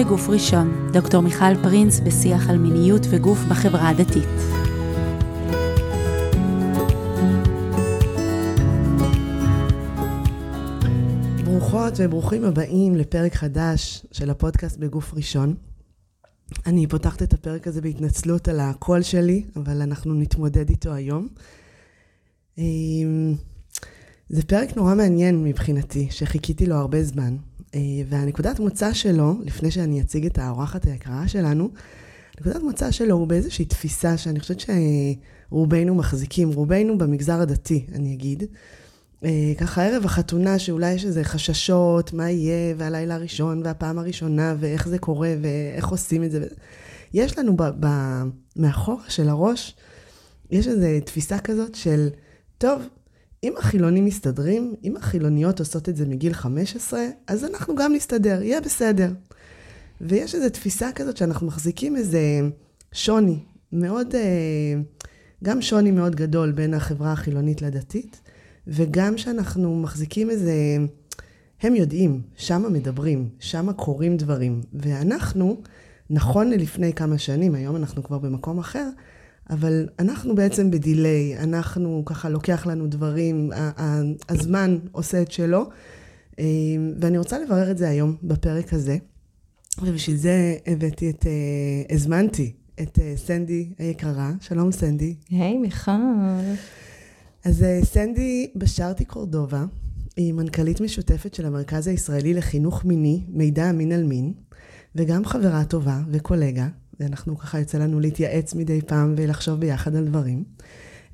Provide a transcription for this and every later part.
מגוף ראשון, דוקטור מיכל פרינס בשיח על מיניות וגוף בחברה הדתית. ברוכות וברוכים הבאים לפרק חדש של הפודקאסט בגוף ראשון. אני פותחת את הפרק הזה בהתנצלות על הקול שלי, אבל אנחנו נתמודד איתו היום. אמ, זה פרק נורא מעניין מבחינתי, שחיכיתי לו הרבה זמן. אה, והנקודת מוצא שלו, לפני שאני אציג את האורחת היקרה שלנו, נקודת מוצא שלו הוא באיזושהי תפיסה שאני חושבת שרובנו מחזיקים, רובנו במגזר הדתי, אני אגיד. אה, ככה ערב החתונה, שאולי יש איזה חששות, מה יהיה, והלילה הראשון, והפעם הראשונה, ואיך זה קורה, ואיך עושים את זה. יש לנו ב, ב, מאחורה של הראש, יש איזו תפיסה כזאת של, טוב, אם החילונים מסתדרים, אם החילוניות עושות את זה מגיל 15, אז אנחנו גם נסתדר, יהיה בסדר. ויש איזו תפיסה כזאת שאנחנו מחזיקים איזה שוני, מאוד, אה, גם שוני מאוד גדול בין החברה החילונית לדתית, וגם שאנחנו מחזיקים איזה, הם יודעים, שמה מדברים, שמה קורים דברים. ואנחנו, נכון ללפני כמה שנים, היום אנחנו כבר במקום אחר, אבל אנחנו בעצם בדיליי, אנחנו ככה לוקח לנו דברים, הזמן עושה את שלו, אה, ואני רוצה לברר את זה היום בפרק הזה, ובשביל זה הבאתי את, אה, הזמנתי את אה, סנדי היקרה, שלום סנדי. היי hey, מיכל. אז סנדי בשארתי קורדובה, היא מנכ"לית משותפת של המרכז הישראלי לחינוך מיני, מידע אמין על מין, וגם חברה טובה וקולגה, ואנחנו ככה יוצא לנו להתייעץ מדי פעם ולחשוב ביחד על דברים.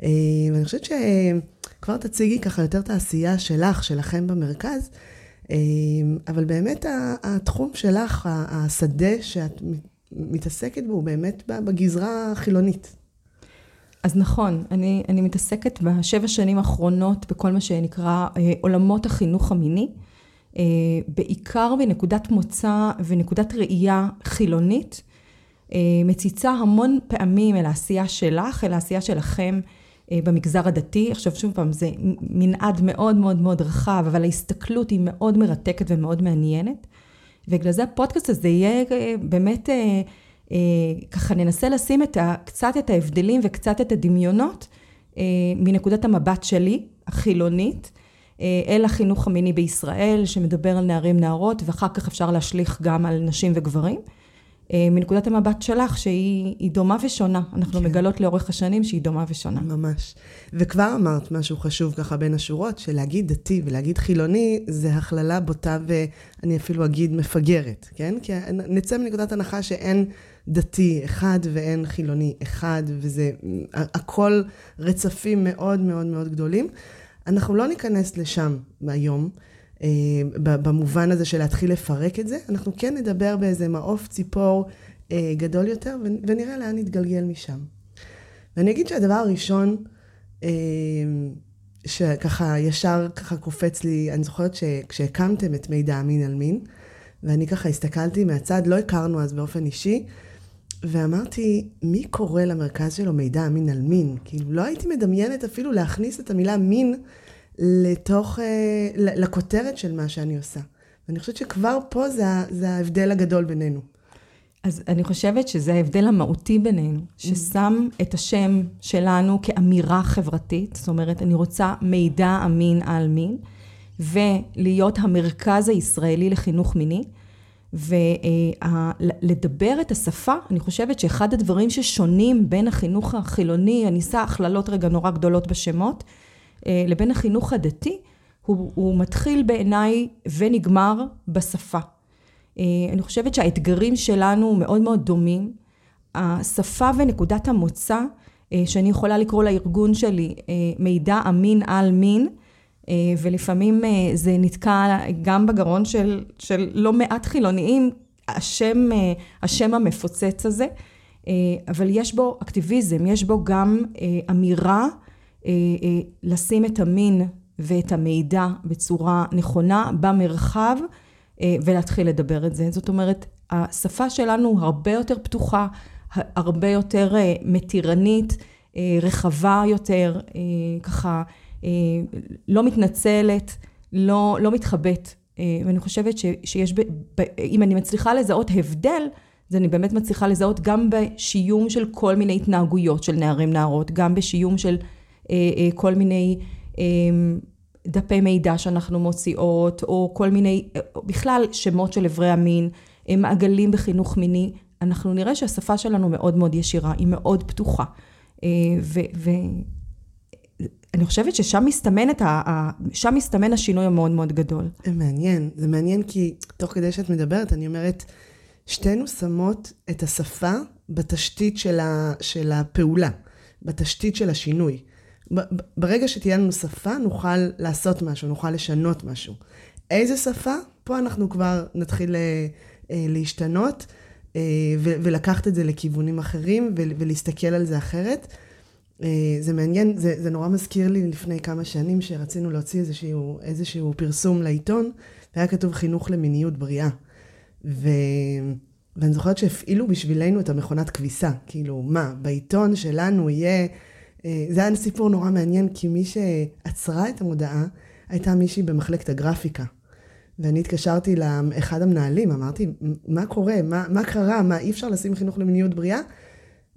אה, ואני חושבת שכבר תציגי ככה יותר את העשייה שלך, שלכם במרכז, אה, אבל באמת התחום שלך, השדה שאת מתעסקת בו, הוא באמת בגזרה החילונית. אז נכון, אני, אני מתעסקת בשבע שנים האחרונות בכל מה שנקרא אה, עולמות החינוך המיני, בעיקר בנקודת מוצא ונקודת ראייה חילונית, אה, מציצה המון פעמים אל העשייה שלך, אל העשייה שלכם אה, במגזר הדתי. עכשיו שוב פעם, זה מנעד מאוד מאוד מאוד רחב, אבל ההסתכלות היא מאוד מרתקת ומאוד מעניינת. ובגלל זה הפודקאסט הזה יהיה אה, באמת, ככה ננסה לשים את ה, קצת את ההבדלים וקצת את הדמיונות מנקודת המבט שלי, החילונית. אל החינוך המיני בישראל, שמדבר על נערים נערות, ואחר כך אפשר להשליך גם על נשים וגברים. אה, מנקודת המבט שלך, שהיא דומה ושונה. אנחנו כן. מגלות לאורך השנים שהיא דומה ושונה. ממש. וכבר אמרת משהו חשוב ככה בין השורות, שלהגיד דתי ולהגיד חילוני, זה הכללה בוטה ואני אפילו אגיד מפגרת, כן? כי נצא מנקודת הנחה שאין דתי אחד ואין חילוני אחד, וזה הכל רצפים מאוד מאוד מאוד גדולים. אנחנו לא ניכנס לשם היום. אה, במובן הזה של להתחיל לפרק את זה, אנחנו כן נדבר באיזה מעוף ציפור אה, גדול יותר, ונראה לאן נתגלגל משם. ואני אגיד שהדבר הראשון, אה, שככה ישר ככה קופץ לי, אני זוכרת שכשהקמתם את מידע אמין על מין, ואני ככה הסתכלתי מהצד, לא הכרנו אז באופן אישי, ואמרתי, מי קורא למרכז שלו מידע אמין על מין? כאילו, לא הייתי מדמיינת אפילו להכניס את המילה מין לתוך, אה, לכותרת של מה שאני עושה. ואני חושבת שכבר פה זה, זה ההבדל הגדול בינינו. אז אני חושבת שזה ההבדל המהותי בינינו, ששם את השם שלנו כאמירה חברתית, זאת אומרת, אני רוצה מידע אמין על מין, ולהיות המרכז הישראלי לחינוך מיני, ולדבר את השפה, אני חושבת שאחד הדברים ששונים בין החינוך החילוני, אני אשא הכללות רגע נורא גדולות בשמות, לבין החינוך הדתי, הוא, הוא מתחיל בעיניי ונגמר בשפה. אה, אני חושבת שהאתגרים שלנו מאוד מאוד דומים. השפה ונקודת המוצא, אה, שאני יכולה לקרוא לארגון שלי מידע אמין על מין, ולפעמים זה נתקע גם בגרון של, של לא מעט חילוניים, השם, השם המפוצץ הזה, אבל יש בו אקטיביזם, יש בו גם אמירה אה, אה, לשים את המין ואת המידע בצורה נכונה במרחב אה, ולהתחיל לדבר את זה. זאת אומרת, השפה שלנו הרבה יותר פתוחה, הרבה יותר מתירנית, רחבה יותר, ככה לא מתנצלת, לא, לא מתחבאת. ואני חושבת ש, שיש, ב, ב, אם אני מצליחה לזהות הבדל, אז אני באמת מצליחה לזהות גם בשיום של כל מיני התנהגויות של נערים נערות, גם בשיום של אה, אה, כל מיני אה, דפי מידע שאנחנו מוציאות, או כל מיני, בכלל שמות של אברי המין, מעגלים בחינוך מיני, אנחנו נראה שהשפה שלנו מאוד מאוד ישירה, היא מאוד פתוחה. ואני חושבת ששם מסתמן, ה, שם מסתמן השינוי המאוד מאוד גדול. זה מעניין, זה מעניין כי תוך כדי שאת מדברת, אני אומרת, שתינו שמות את השפה בתשתית של, ה, של הפעולה, בתשתית של השינוי. ברגע שתהיה לנו שפה, נוכל לעשות משהו, נוכל לשנות משהו. איזה שפה? פה אנחנו כבר נתחיל אה, אה, להשתנות אה, ולקחת את זה לכיוונים אחרים ולהסתכל על זה אחרת. זה מעניין, זה, זה נורא מזכיר לי לפני כמה שנים שרצינו להוציא איזשהו, איזשהו פרסום לעיתון, והיה כתוב חינוך למיניות בריאה. ו... ואני זוכרת שהפעילו בשבילנו את המכונת כביסה. כאילו, מה, בעיתון שלנו יהיה זה היה סיפור נורא מעניין, כי מי שעצרה את המודעה הייתה מישהי במחלקת הגרפיקה. ואני התקשרתי לאחד המנהלים, אמרתי, מה קורה? מה, מה קרה? מה, אי אפשר לשים חינוך למיניות בריאה?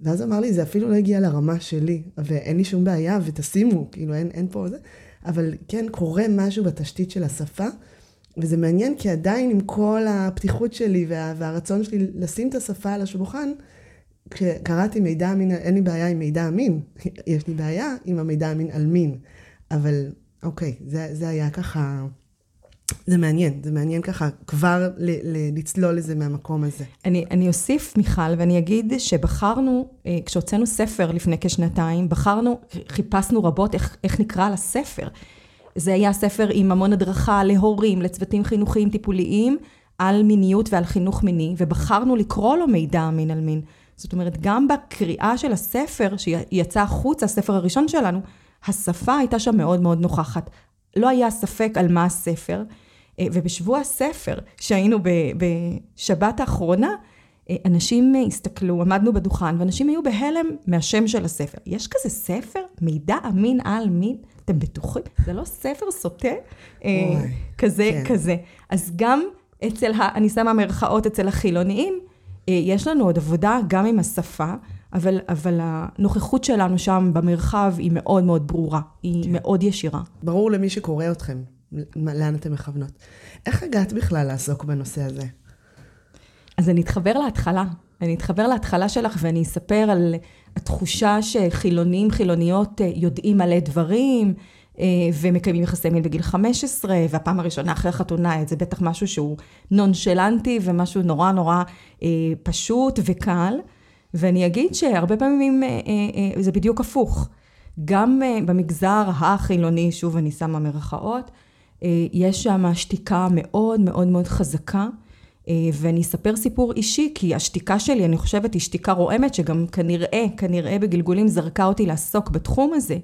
ואז אמר לי, זה אפילו לא הגיע לרמה שלי, ואין לי שום בעיה, ותשימו, כאילו, אין, אין פה זה. אבל כן, קורה משהו בתשתית של השפה, וזה מעניין, כי עדיין עם כל הפתיחות שלי וה, והרצון שלי לשים את השפה על השולחן, כשקראתי מידע אמין, אין לי בעיה עם מידע אמין, יש לי בעיה עם המידע אמין על מין. אבל אוקיי, זה, זה היה ככה, זה מעניין, זה מעניין ככה כבר ל, ל, לצלול לזה מהמקום הזה. אני, אני אוסיף, מיכל, ואני אגיד שבחרנו, אה, כשהוצאנו ספר לפני כשנתיים, בחרנו, חיפשנו רבות איך, איך נקרא לספר. זה היה ספר עם המון הדרכה להורים, לצוותים חינוכיים טיפוליים, על מיניות ועל חינוך מיני, ובחרנו לקרוא לו מידע אמין על מין. זאת אומרת, גם בקריאה של הספר, שיצא החוצה, הספר הראשון שלנו, השפה הייתה שם מאוד מאוד נוכחת. לא היה ספק על מה הספר, אה, ובשבוע הספר, שהיינו בשבת האחרונה, אה, אנשים הסתכלו, עמדנו בדוכן, ואנשים היו בהלם מהשם של הספר. יש כזה ספר? מידע אמין על מין? אתם בטוחים? זה לא ספר סוטה? אה, אוי, כזה, כן. כזה. אז גם אצל, ה, אני שמה מרכאות אצל החילוניים, יש לנו עוד עבודה גם עם השפה, אבל, אבל הנוכחות שלנו שם במרחב היא מאוד מאוד ברורה, היא כן. מאוד ישירה. ברור למי שקורא אתכם, לאן אתם מכוונות. איך הגעת בכלל לעסוק בנושא הזה? אז אני אתחבר להתחלה. אני אתחבר להתחלה שלך ואני אספר על התחושה שחילונים, חילוניות אה, יודעים מלא דברים, אה, ומקיימים יחסי מין בגיל 15, והפעם הראשונה אחרי החתונה, זה בטח משהו שהוא נונשלנטי ומשהו נורא נורא אה, פשוט וקל. ואני אגיד שהרבה פעמים אה, זה בדיוק הפוך. גם במגזר החילוני, שוב אני שמה מרכאות, יש שם שתיקה מאוד מאוד מאוד חזקה. ואני אספר סיפור אישי, כי השתיקה שלי, אני חושבת, היא שתיקה רועמת, שגם כנראה, כנראה בגלגולים זרקה אותי לעסוק בתחום הזה.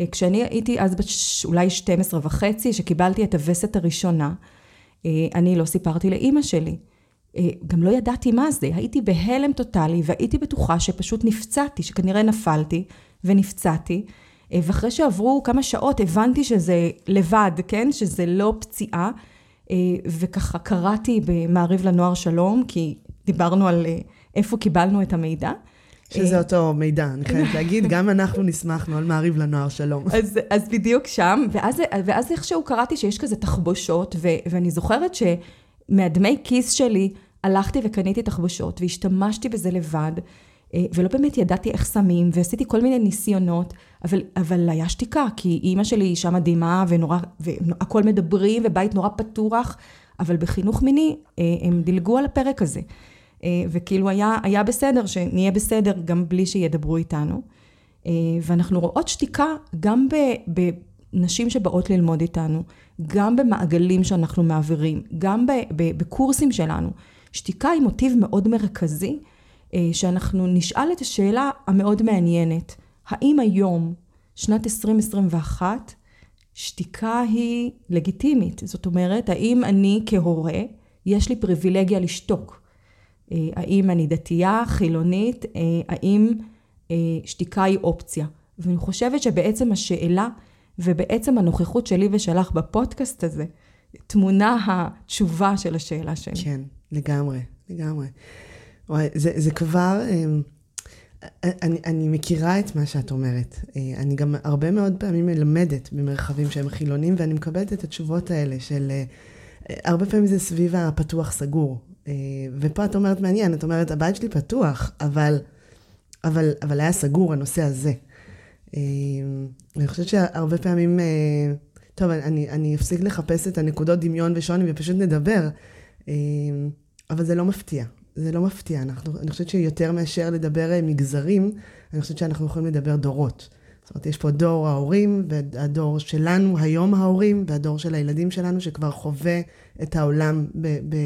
אה, כשאני הייתי אז בת אולי 12 וחצי, שקיבלתי את הווסת הראשונה, אה, אני לא סיפרתי לאימא שלי. אה, גם לא ידעתי מה זה, הייתי בהלם טוטאלי והייתי בטוחה שפשוט נפצעתי, שכנראה נפלתי ונפצעתי. ואחרי שעברו כמה שעות הבנתי שזה לבד, כן? שזה לא פציעה. וככה קראתי במעריב לנוער שלום, כי דיברנו על איפה קיבלנו את המידע. שזה אה, אותו מידע, אני חייבת להגיד, גם אנחנו נסמכנו על מעריב לנוער שלום. אז, אז בדיוק שם, ואז, ואז איכשהו קראתי שיש כזה תחבושות, ו, ואני זוכרת שמהדמי כיס שלי הלכתי וקניתי תחבושות, והשתמשתי בזה לבד, אה, ולא באמת ידעתי איך שמים, ועשיתי כל מיני ניסיונות, אבל, אבל היה שתיקה, כי אימא שלי אישה מדהימה, ונורא, והכל מדברים, ובית נורא פתוח, אבל בחינוך מיני אה, הם דילגו על הפרק הזה. אה, וכאילו היה, היה בסדר, שנהיה בסדר גם בלי שידברו איתנו. אה, ואנחנו רואות שתיקה גם בנשים שבאות ללמוד איתנו, גם במעגלים שאנחנו מעבירים, גם בקורסים שלנו. שתיקה היא מוטיב מאוד מרכזי, אה, שאנחנו נשאל את השאלה המאוד מעניינת, האם היום, שנת 2021, שתיקה היא לגיטימית? זאת אומרת, האם אני כהורה, יש לי פריבילגיה לשתוק? אה, האם אני דתייה, חילונית, אה, האם אה, שתיקה היא אופציה. ואני חושבת שבעצם השאלה ובעצם הנוכחות שלי ושלך בפודקאסט הזה, טמונה התשובה של השאלה שלי. כן, לגמרי, לגמרי. וואי, זה, זה כבר... אני, אני מכירה את מה שאת אומרת. אני גם הרבה מאוד פעמים מלמדת במרחבים שהם חילונים, ואני מקבלת את התשובות האלה של... הרבה פעמים זה סביב הפתוח סגור. אה, ופה את אומרת מעניין, את אומרת, הבית שלי פתוח, אבל, אבל, אבל היה סגור הנושא הזה. אני חושבת שהרבה פעמים, טוב, אני, אני אפסיק לחפש את הנקודות דמיון ושוני ופשוט נדבר, אבל זה לא מפתיע. זה לא מפתיע. אנחנו, אני חושבת שיותר מאשר לדבר אה, מגזרים, אני חושבת שאנחנו יכולים לדבר דורות. זאת אומרת, יש פה דור ההורים, והדור שלנו, היום ההורים, והדור של הילדים שלנו, שכבר חווה את העולם ב, ב,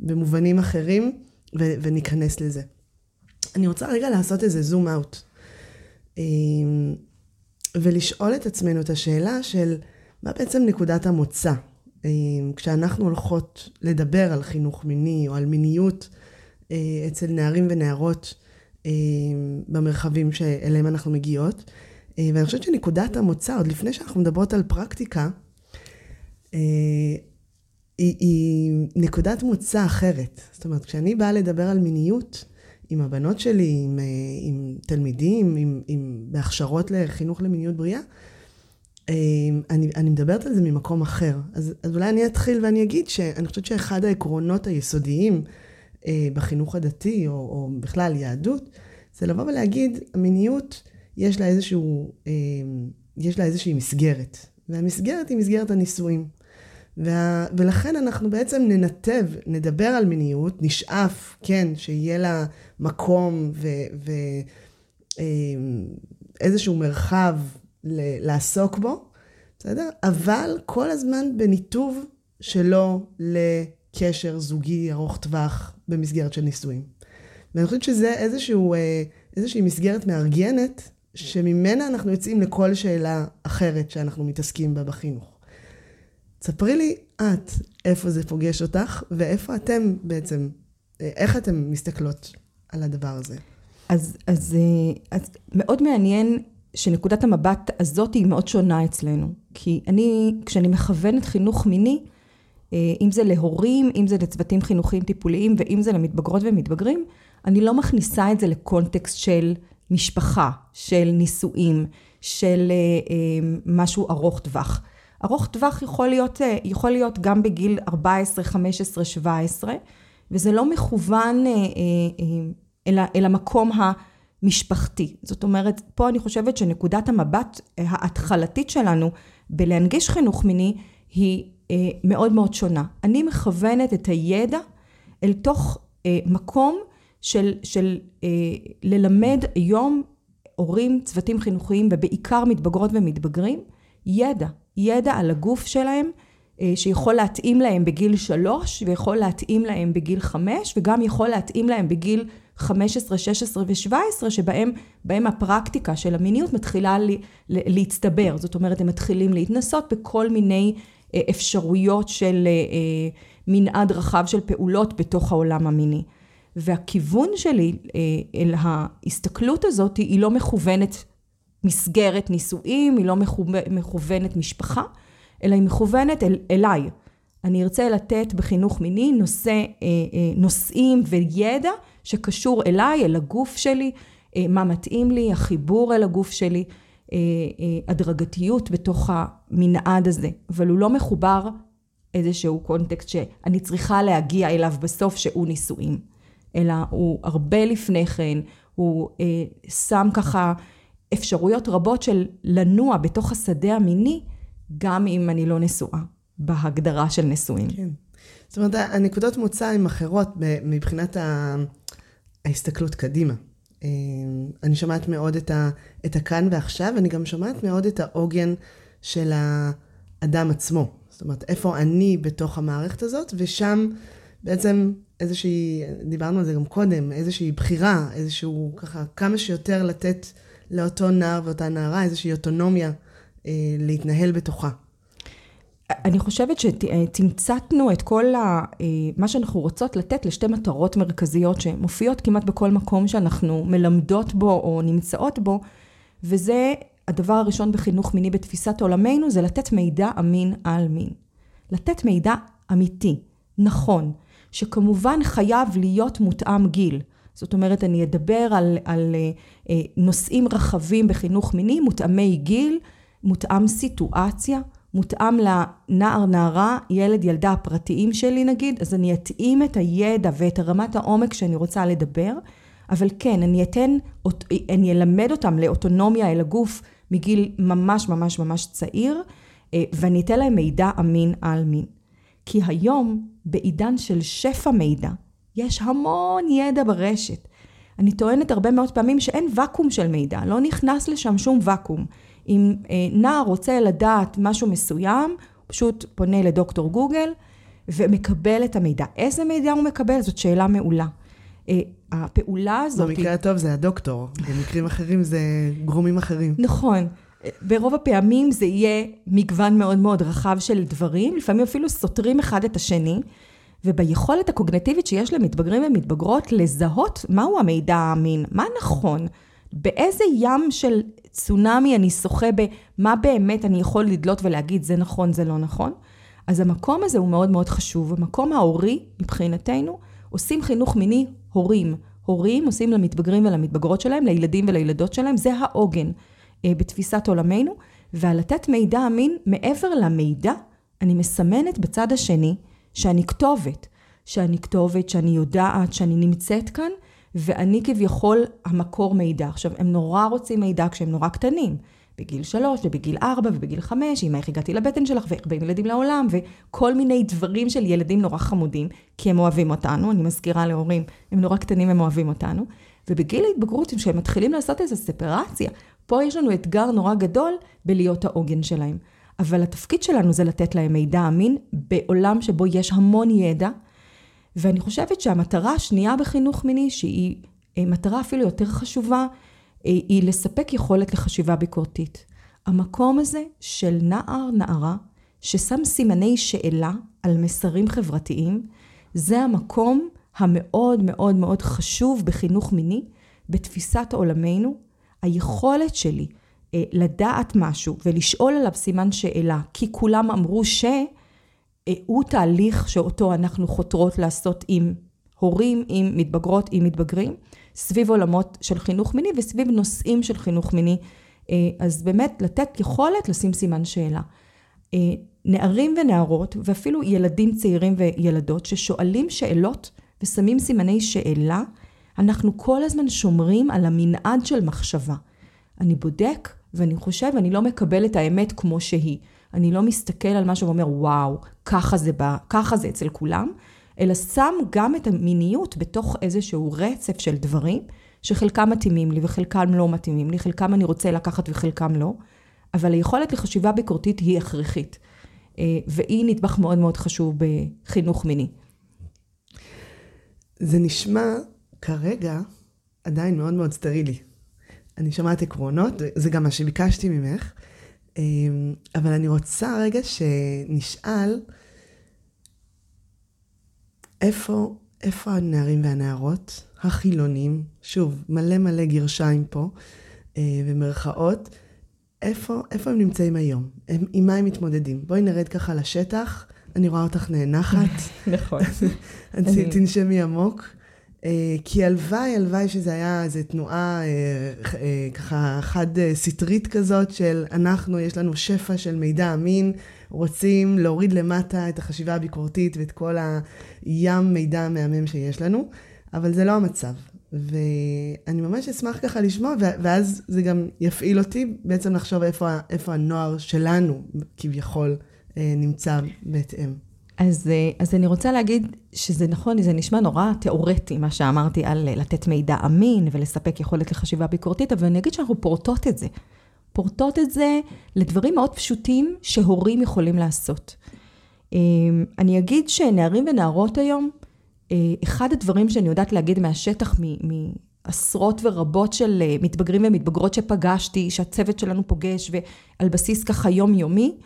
במובנים אחרים, ו, וניכנס לזה. אני רוצה רגע לעשות איזה זום אאוט, אמ, ולשאול את עצמנו את השאלה של מה בעצם נקודת המוצא. אמ, כשאנחנו הולכות לדבר על חינוך מיני או על מיניות, אה, אצל נערים ונערות אה, במרחבים שאליהם אנחנו מגיעות. אה, ואני חושבת שנקודת המוצא, עוד לפני שאנחנו מדברות על פרקטיקה, היא, היא נקודת מוצא אחרת. זאת אומרת, כשאני באה לדבר על מיניות עם הבנות שלי, עם, עם תלמידים, עם, עם, בהכשרות לחינוך למיניות בריאה, אני, אני מדברת על זה ממקום אחר. אז, אז אולי אני אתחיל ואני אגיד שאני חושבת שאחד העקרונות היסודיים אה, בחינוך הדתי, או, או בכלל יהדות, זה לבוא ולהגיד, המיניות, יש לה איזשהו, אה, יש לה איזושהי מסגרת. והמסגרת היא מסגרת הנישואים. וה, ולכן אנחנו בעצם ננתב, נדבר על מיניות, נשאף, כן, שיהיה לה מקום ואיזשהו אה, מרחב ל, לעסוק בו, בסדר? אבל כל הזמן בניתוב שלו לקשר זוגי ארוך טווח במסגרת של נישואים. ואני חושבת שזה איזשהו, אה, איזושהי מסגרת מארגנת, שממנה אנחנו יוצאים לכל שאלה אחרת שאנחנו מתעסקים בה בחינוך. ספרי לי את איפה זה פוגש אותך, ואיפה אתם בעצם, איך אתן מסתכלות על הדבר הזה. אז, אז, אה, אז מאוד מעניין שנקודת המבט הזאת היא מאוד שונה אצלנו. כי אני, כשאני מכוונת חינוך מיני, אה, אם זה להורים, אם זה לצוותים חינוכיים טיפוליים ואם זה למתבגרות ומתבגרים, אני לא מכניסה את זה לקונטקסט של משפחה, של נישואים, של אה, משהו ארוך טווח. ארוך טווח יכול להיות, יכול להיות גם בגיל 14, 15, 17, וזה לא מכוון אל, אל המקום המשפחתי. זאת אומרת, פה אני חושבת שנקודת המבט ההתחלתית שלנו בלהנגיש חינוך מיני היא אה, מאוד מאוד שונה. אני מכוונת את הידע אל תוך אה, מקום של, של אה, ללמד היום הורים, צוותים חינוכיים ובעיקר מתבגרות ומתבגרים, ידע, ידע על הגוף שלהם, שיכול להתאים להם בגיל שלוש ויכול להתאים להם בגיל חמש וגם יכול להתאים להם בגיל 15, 16 ו-17 שבהם בהם הפרקטיקה של המיניות מתחילה לי, להצטבר. זאת אומרת, הם מתחילים להתנסות בכל מיני אפשרויות של אה, אה, מנעד רחב של פעולות בתוך העולם המיני. והכיוון שלי אה, אל ההסתכלות הזאת היא לא מכוונת מסגרת נישואים, היא לא מכוונת משפחה, אלא היא מכוונת אל, אליי. אני ארצה לתת בחינוך מיני נושא, נושאים וידע שקשור אליי, אל הגוף שלי, מה מתאים לי, החיבור אל הגוף שלי. אה, אה, הדרגתיות בתוך המנעד הזה, אבל הוא לא מחובר איזשהו קונטקסט שאני צריכה להגיע אליו בסוף שהוא נישואים, אלא הוא הרבה לפני כן, הוא אה, שם ככה אפשרויות רבות של לנוע בתוך השדה המיני, גם אם אני לא נשואה, בהגדרה של נשואים. כן. זאת אומרת, הנקודות מוצא הן אחרות מבחינת ההסתכלות קדימה. אמ, אני שומעת מאוד את, ה, את הכאן ועכשיו, אני גם שומעת מאוד את העוגן של האדם עצמו. זאת אומרת, איפה אני בתוך המערכת הזאת, ושם בעצם איזושהי, דיברנו על זה גם קודם, איזושהי בחירה, איזשהו ככה, כמה שיותר לתת לאותו נער ואותה נערה איזושהי אוטונומיה אה, להתנהל בתוכה. אני חושבת שתמצתנו את כל ה, אה, מה שאנחנו רוצות לתת לשתי מטרות מרכזיות שמופיעות כמעט בכל מקום שאנחנו מלמדות בו או נמצאות בו, וזה הדבר הראשון בחינוך מיני בתפיסת עולמנו, זה לתת מידע אמין על מין. לתת מידע אמיתי, נכון, שכמובן חייב להיות מותאם גיל. זאת אומרת, אני אדבר על, על אה, אה, נושאים רחבים בחינוך מיני, מותאמי גיל, מותאם סיטואציה, מותאם לנער, נערה, ילד, ילדה הפרטיים שלי נגיד, אז אני אתאים את הידע ואת רמת העומק שאני רוצה לדבר, אבל כן, אני אתן, אני אלמד אותם לאוטונומיה אל הגוף מגיל ממש ממש ממש צעיר, אה, ואני אתן להם מידע אמין על מין. כי היום, בעידן של שפע מידע, יש המון ידע ברשת. אני טוענת הרבה מאוד פעמים שאין ואקום של מידע, לא נכנס לשם שום ואקום. אם אה, נער רוצה לדעת משהו מסוים, הוא פשוט פונה לדוקטור גוגל ומקבל את המידע. איזה מידע הוא מקבל? זאת שאלה מעולה. אה, הפעולה הזאת... במקרה הטוב זה הדוקטור, במקרים אחרים זה גרומים אחרים. נכון. ברוב הפעמים זה יהיה מגוון מאוד מאוד רחב של דברים, לפעמים אפילו סותרים אחד את השני, וביכולת הקוגנטיבית שיש למתבגרים ומתבגרות לזהות מהו המידע האמין, מה נכון, באיזה ים של צונאמי אני שוחה במה באמת אני יכול לדלות ולהגיד זה נכון, זה לא נכון. אז המקום הזה הוא מאוד מאוד חשוב. המקום ההורי, מבחינתנו, עושים חינוך מיני הורים. הורים עושים למתבגרים ולמתבגרות שלהם, לילדים ולילדות שלהם, זה העוגן אה, בתפיסת עולמנו. ועל לתת מידע אמין, מעבר למידע, אני מסמנת בצד השני שאני כתובת. שאני כתובת, שאני יודעת, שאני נמצאת כאן, ואני כביכול המקור מידע. עכשיו, הם נורא רוצים מידע כשהם נורא קטנים. בגיל שלוש, ובגיל ארבע, ובגיל חמש, אמא, איך הגעתי לבטן שלך, ואיך באים ילדים לעולם, וכל מיני דברים של ילדים נורא חמודים, כי הם אוהבים אותנו, אני מזכירה להורים, הם נורא קטנים, הם אוהבים אותנו. ובגיל ההתבגרות, כשהם מתחילים לעשות איזו ספרציה, פה יש לנו אתגר נורא גדול בלהיות העוגן שלהם. אבל התפקיד שלנו זה לתת להם מידע אמין בעולם שבו יש המון ידע, ואני חושבת שהמטרה השנייה בחינוך מיני, שהיא אה, מטרה אפילו יותר חשובה, אה, היא לספק יכולת לחשיבה ביקורתית. המקום הזה של נער, נערה, ששם סימני שאלה על מסרים חברתיים, זה המקום המאוד מאוד מאוד חשוב בחינוך מיני, בתפיסת עולמנו. היכולת שלי לדעת משהו ולשאול עליו סימן שאלה, כי כולם אמרו ש... אה, הוא תהליך שאותו אנחנו חותרות לעשות עם הורים, עם מתבגרות, עם מתבגרים, סביב עולמות של חינוך מיני וסביב נושאים של חינוך מיני. אה, אז באמת לתת יכולת לשים סימן שאלה. אה, נערים ונערות ואפילו ילדים צעירים וילדות ששואלים שאלות ושמים סימני שאלה, אנחנו כל הזמן שומרים על המנעד של מחשבה. אני בודק ואני חושב, אני לא מקבל את האמת כמו שהיא. אני לא מסתכל על משהו ואומר, וואו, ככה זה, בא, ככה זה אצל כולם, אלא שם גם את המיניות בתוך איזשהו רצף של דברים, שחלקם מתאימים לי וחלקם לא מתאימים לי, חלקם אני רוצה לקחת וחלקם לא, אבל היכולת לחשיבה ביקורתית היא הכרחית, אה, והיא נדבך מאוד מאוד חשוב בחינוך מיני. זה נשמע כרגע עדיין מאוד מאוד סטרילי. אני שומעת עקרונות, זה גם מה שביקשתי ממך. אמ, אבל אני רוצה רגע שנשאל איפה, איפה הנערים והנערות החילונים, שוב, מלא מלא גרשיים פה אה, ומרכאות, איפה, איפה הם נמצאים היום? הם, עם מה הם מתמודדים? בואי נרד ככה לשטח, אני רואה אותך נאנחת. נכון. תנשמי עמוק. אה, כי הלוואי, הלוואי שזה היה איזו תנועה אה, אה, ככה חד-סטרית כזאת של אנחנו, יש לנו שפע של מידע אמין, רוצים להוריד למטה את החשיבה הביקורתית ואת כל הים מידע המהמם שיש לנו, אבל זה לא המצב. ואני ממש אשמח ככה לשמוע, ואז זה גם יפעיל אותי בעצם לחשוב איפה, איפה הנוער שלנו כביכול נמצא בהתאם. אז, אה, אז אני רוצה להגיד שזה נכון, זה נשמע נורא תיאורטי, מה שאמרתי על אה, לתת מידע אמין ולספק יכולת לחשיבה ביקורתית, אבל אני אגיד שאנחנו פורטות את זה. פורטות את זה לדברים מאוד פשוטים שהורים יכולים לעשות. אה, אני אגיד שנערים ונערות היום, אחד הדברים שאני יודעת להגיד מהשטח, מעשרות ורבות של מתבגרים ומתבגרות שפגשתי, שהצוות שלנו פוגש ועל בסיס ככה יומיומי,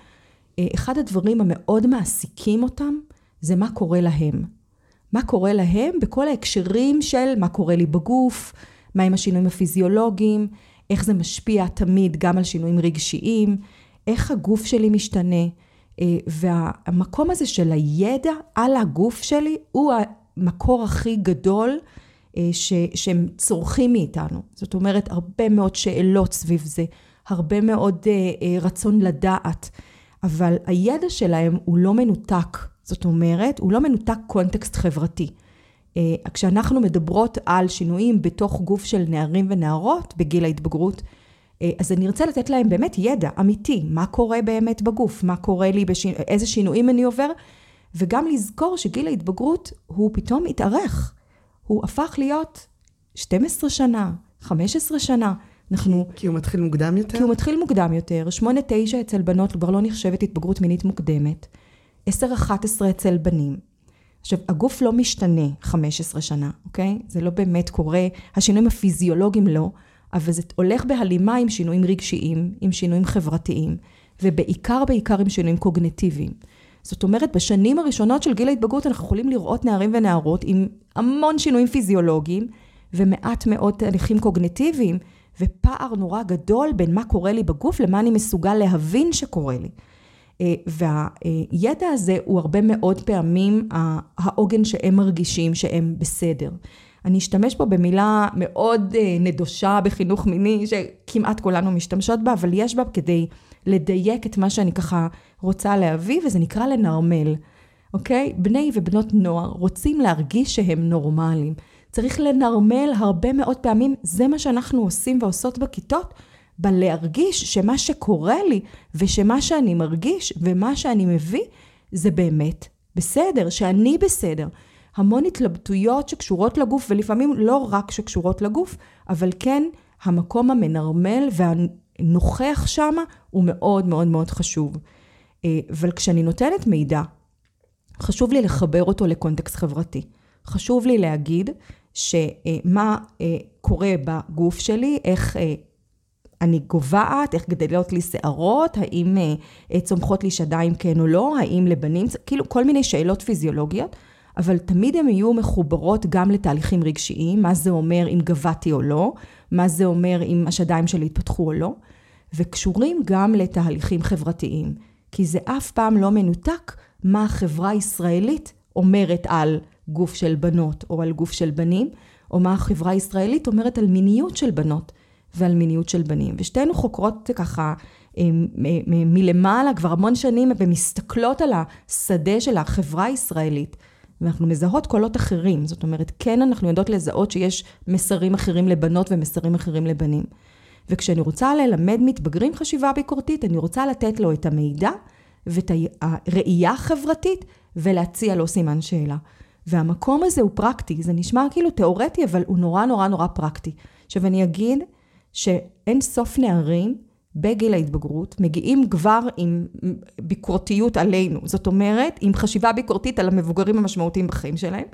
אחד הדברים המאוד מעסיקים אותם זה מה קורה להם. מה קורה להם בכל ההקשרים של מה קורה לי בגוף, מהם השינויים הפיזיולוגיים, איך זה משפיע תמיד גם על שינויים רגשיים, איך הגוף שלי משתנה, והמקום הזה של הידע על הגוף שלי הוא המקור הכי גדול ש, שהם צורכים מאיתנו. זאת אומרת, הרבה מאוד שאלות סביב זה, הרבה מאוד רצון לדעת, אבל הידע שלהם הוא לא מנותק. זאת אומרת, הוא לא מנותק קונטקסט חברתי. אה, כשאנחנו מדברות על שינויים בתוך גוף של נערים ונערות בגיל ההתבגרות, אה, אז אני ארצה לתת להם באמת ידע אמיתי, מה קורה באמת בגוף, מה קורה לי, בשינו, איזה שינויים אני עובר, וגם לזכור שגיל ההתבגרות הוא פתאום התארך. הוא הפך להיות 12 שנה, 15 שנה. אנחנו... כי הוא מתחיל מוקדם יותר? כי הוא מתחיל מוקדם יותר. 8-9 אצל בנות כבר לא נחשבת התבגרות מינית מוקדמת. 10-11 אצל בנים. עכשיו, הגוף לא משתנה 15 שנה, אוקיי? זה לא באמת קורה, השינויים הפיזיולוגיים לא, אבל זה הולך בהלימה עם שינויים רגשיים, עם שינויים חברתיים, ובעיקר בעיקר עם שינויים קוגנטיביים. זאת אומרת, בשנים הראשונות של גיל ההתבגרות אנחנו יכולים לראות נערים ונערות עם המון שינויים פיזיולוגיים ומעט מאוד תהליכים קוגנטיביים, ופער נורא גדול בין מה קורה לי בגוף למה אני מסוגל להבין שקורה לי. אה, והידע הזה הוא הרבה מאוד פעמים העוגן שהם מרגישים שהם בסדר. אני אשתמש פה במילה מאוד אה, נדושה בחינוך מיני, שכמעט כולנו משתמשות בה, אבל יש בה כדי לדייק את מה שאני ככה רוצה להביא, וזה נקרא לנרמל, אוקיי? בני ובנות נוער רוצים להרגיש שהם נורמליים. צריך לנרמל הרבה מאוד פעמים, זה מה שאנחנו עושים ועושות בכיתות, בלהרגיש שמה שקורה לי ושמה שאני מרגיש ומה שאני מביא זה באמת בסדר, שאני בסדר. המון התלבטויות שקשורות לגוף ולפעמים לא רק שקשורות לגוף, אבל כן המקום המנרמל והנוכח שמה הוא מאוד מאוד מאוד חשוב. אה, אבל כשאני נותנת מידע, חשוב לי לחבר אותו לקונטקסט חברתי. חשוב לי להגיד שמה אה, קורה בגוף שלי, איך אה, אני גוועת, איך גדלות לי שערות, האם אה, צומחות לי שדיים כן או לא, האם לבנים, כאילו כל מיני שאלות פיזיולוגיות, אבל תמיד הן יהיו מחוברות גם לתהליכים רגשיים, מה זה אומר אם גבעתי או לא, מה זה אומר אם השדיים שלי התפתחו או לא, וקשורים גם לתהליכים חברתיים, כי זה אף פעם לא מנותק מה החברה הישראלית אומרת על גוף של בנות או על גוף של בנים, או מה החברה הישראלית אומרת על מיניות של בנות. ועל מיניות של בנים. ושתינו חוקרות ככה אה, מלמעלה כבר המון שנים ומסתכלות על השדה של החברה הישראלית. ואנחנו מזהות קולות אחרים, זאת אומרת, כן אנחנו יודעות לזהות שיש מסרים אחרים לבנות ומסרים אחרים לבנים. וכשאני רוצה ללמד מתבגרים חשיבה ביקורתית, אני רוצה לתת לו את המידע ואת הראייה החברתית ולהציע לו סימן שאלה. והמקום הזה הוא פרקטי, זה נשמע כאילו תיאורטי, אבל הוא נורא נורא נורא פרקטי. עכשיו אני אגיד שאין סוף נערים בגיל ההתבגרות מגיעים כבר עם ביקורתיות עלינו. זאת אומרת, עם חשיבה ביקורתית על המבוגרים המשמעותיים בחיים שלהם,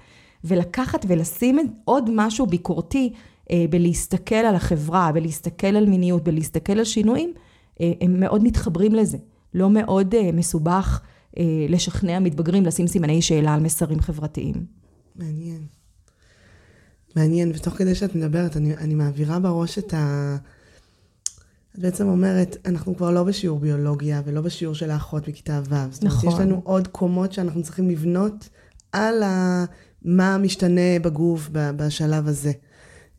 ולקחת ולשים עוד משהו ביקורתי אה, בלהסתכל על החברה, בלהסתכל על מיניות, בלהסתכל על שינויים, אה, הם מאוד מתחברים לזה. לא מאוד אה, מסובך לשכנע מתבגרים לשים סימני שאלה על מסרים חברתיים. מעניין. מעניין, ותוך כדי שאת מדברת, אני, אני מעבירה בראש את ה... את בעצם אומרת, אנחנו כבר לא בשיעור ביולוגיה ולא בשיעור של האחות בכיתה ו'. זאת נכון. אומרת, יש לנו עוד קומות שאנחנו צריכים לבנות על ה... מה משתנה בגוף בשלב הזה.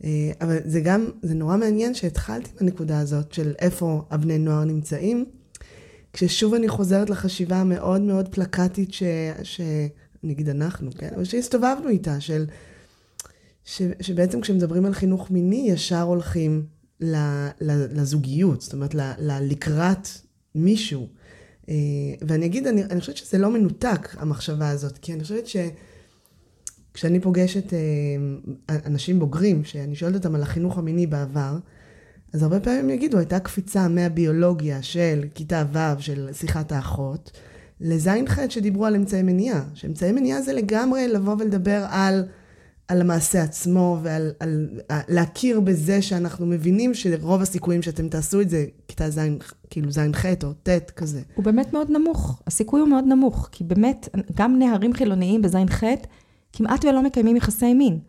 אה, אבל זה גם, זה נורא מעניין שהתחלתי בנקודה הזאת של איפה הבני נוער נמצאים, כששוב אני חוזרת לחשיבה המאוד מאוד פלקטית ש... ש... נגיד אנחנו, כן? אבל שהסתובבנו איתה, של ש, שבעצם כשמדברים על חינוך מיני, ישר הולכים ל, ל, לזוגיות, זאת אומרת, ל, ל, לקראת מישהו. אה, ואני אגיד, אני, אני חושבת שזה לא מנותק, המחשבה הזאת, כי אני חושבת שכשאני פוגשת אה, אנשים בוגרים, שאני שואלת אותם על החינוך המיני בעבר, אז הרבה פעמים יגידו, הייתה קפיצה מהביולוגיה של כיתה ו' של שיחת האחות, לז'-ח' שדיברו על אמצעי מניעה. שאמצעי מניעה זה לגמרי לבוא ולדבר על... על המעשה עצמו ועל על, להכיר בזה שאנחנו מבינים שרוב הסיכויים שאתם תעשו את זה, כיתה ז', כאילו ז'-ח' או ט' כזה. הוא באמת מאוד נמוך, הסיכוי הוא מאוד נמוך, כי באמת, גם נערים חילוניים בז'-ח' כמעט ולא מקיימים יחסי מין.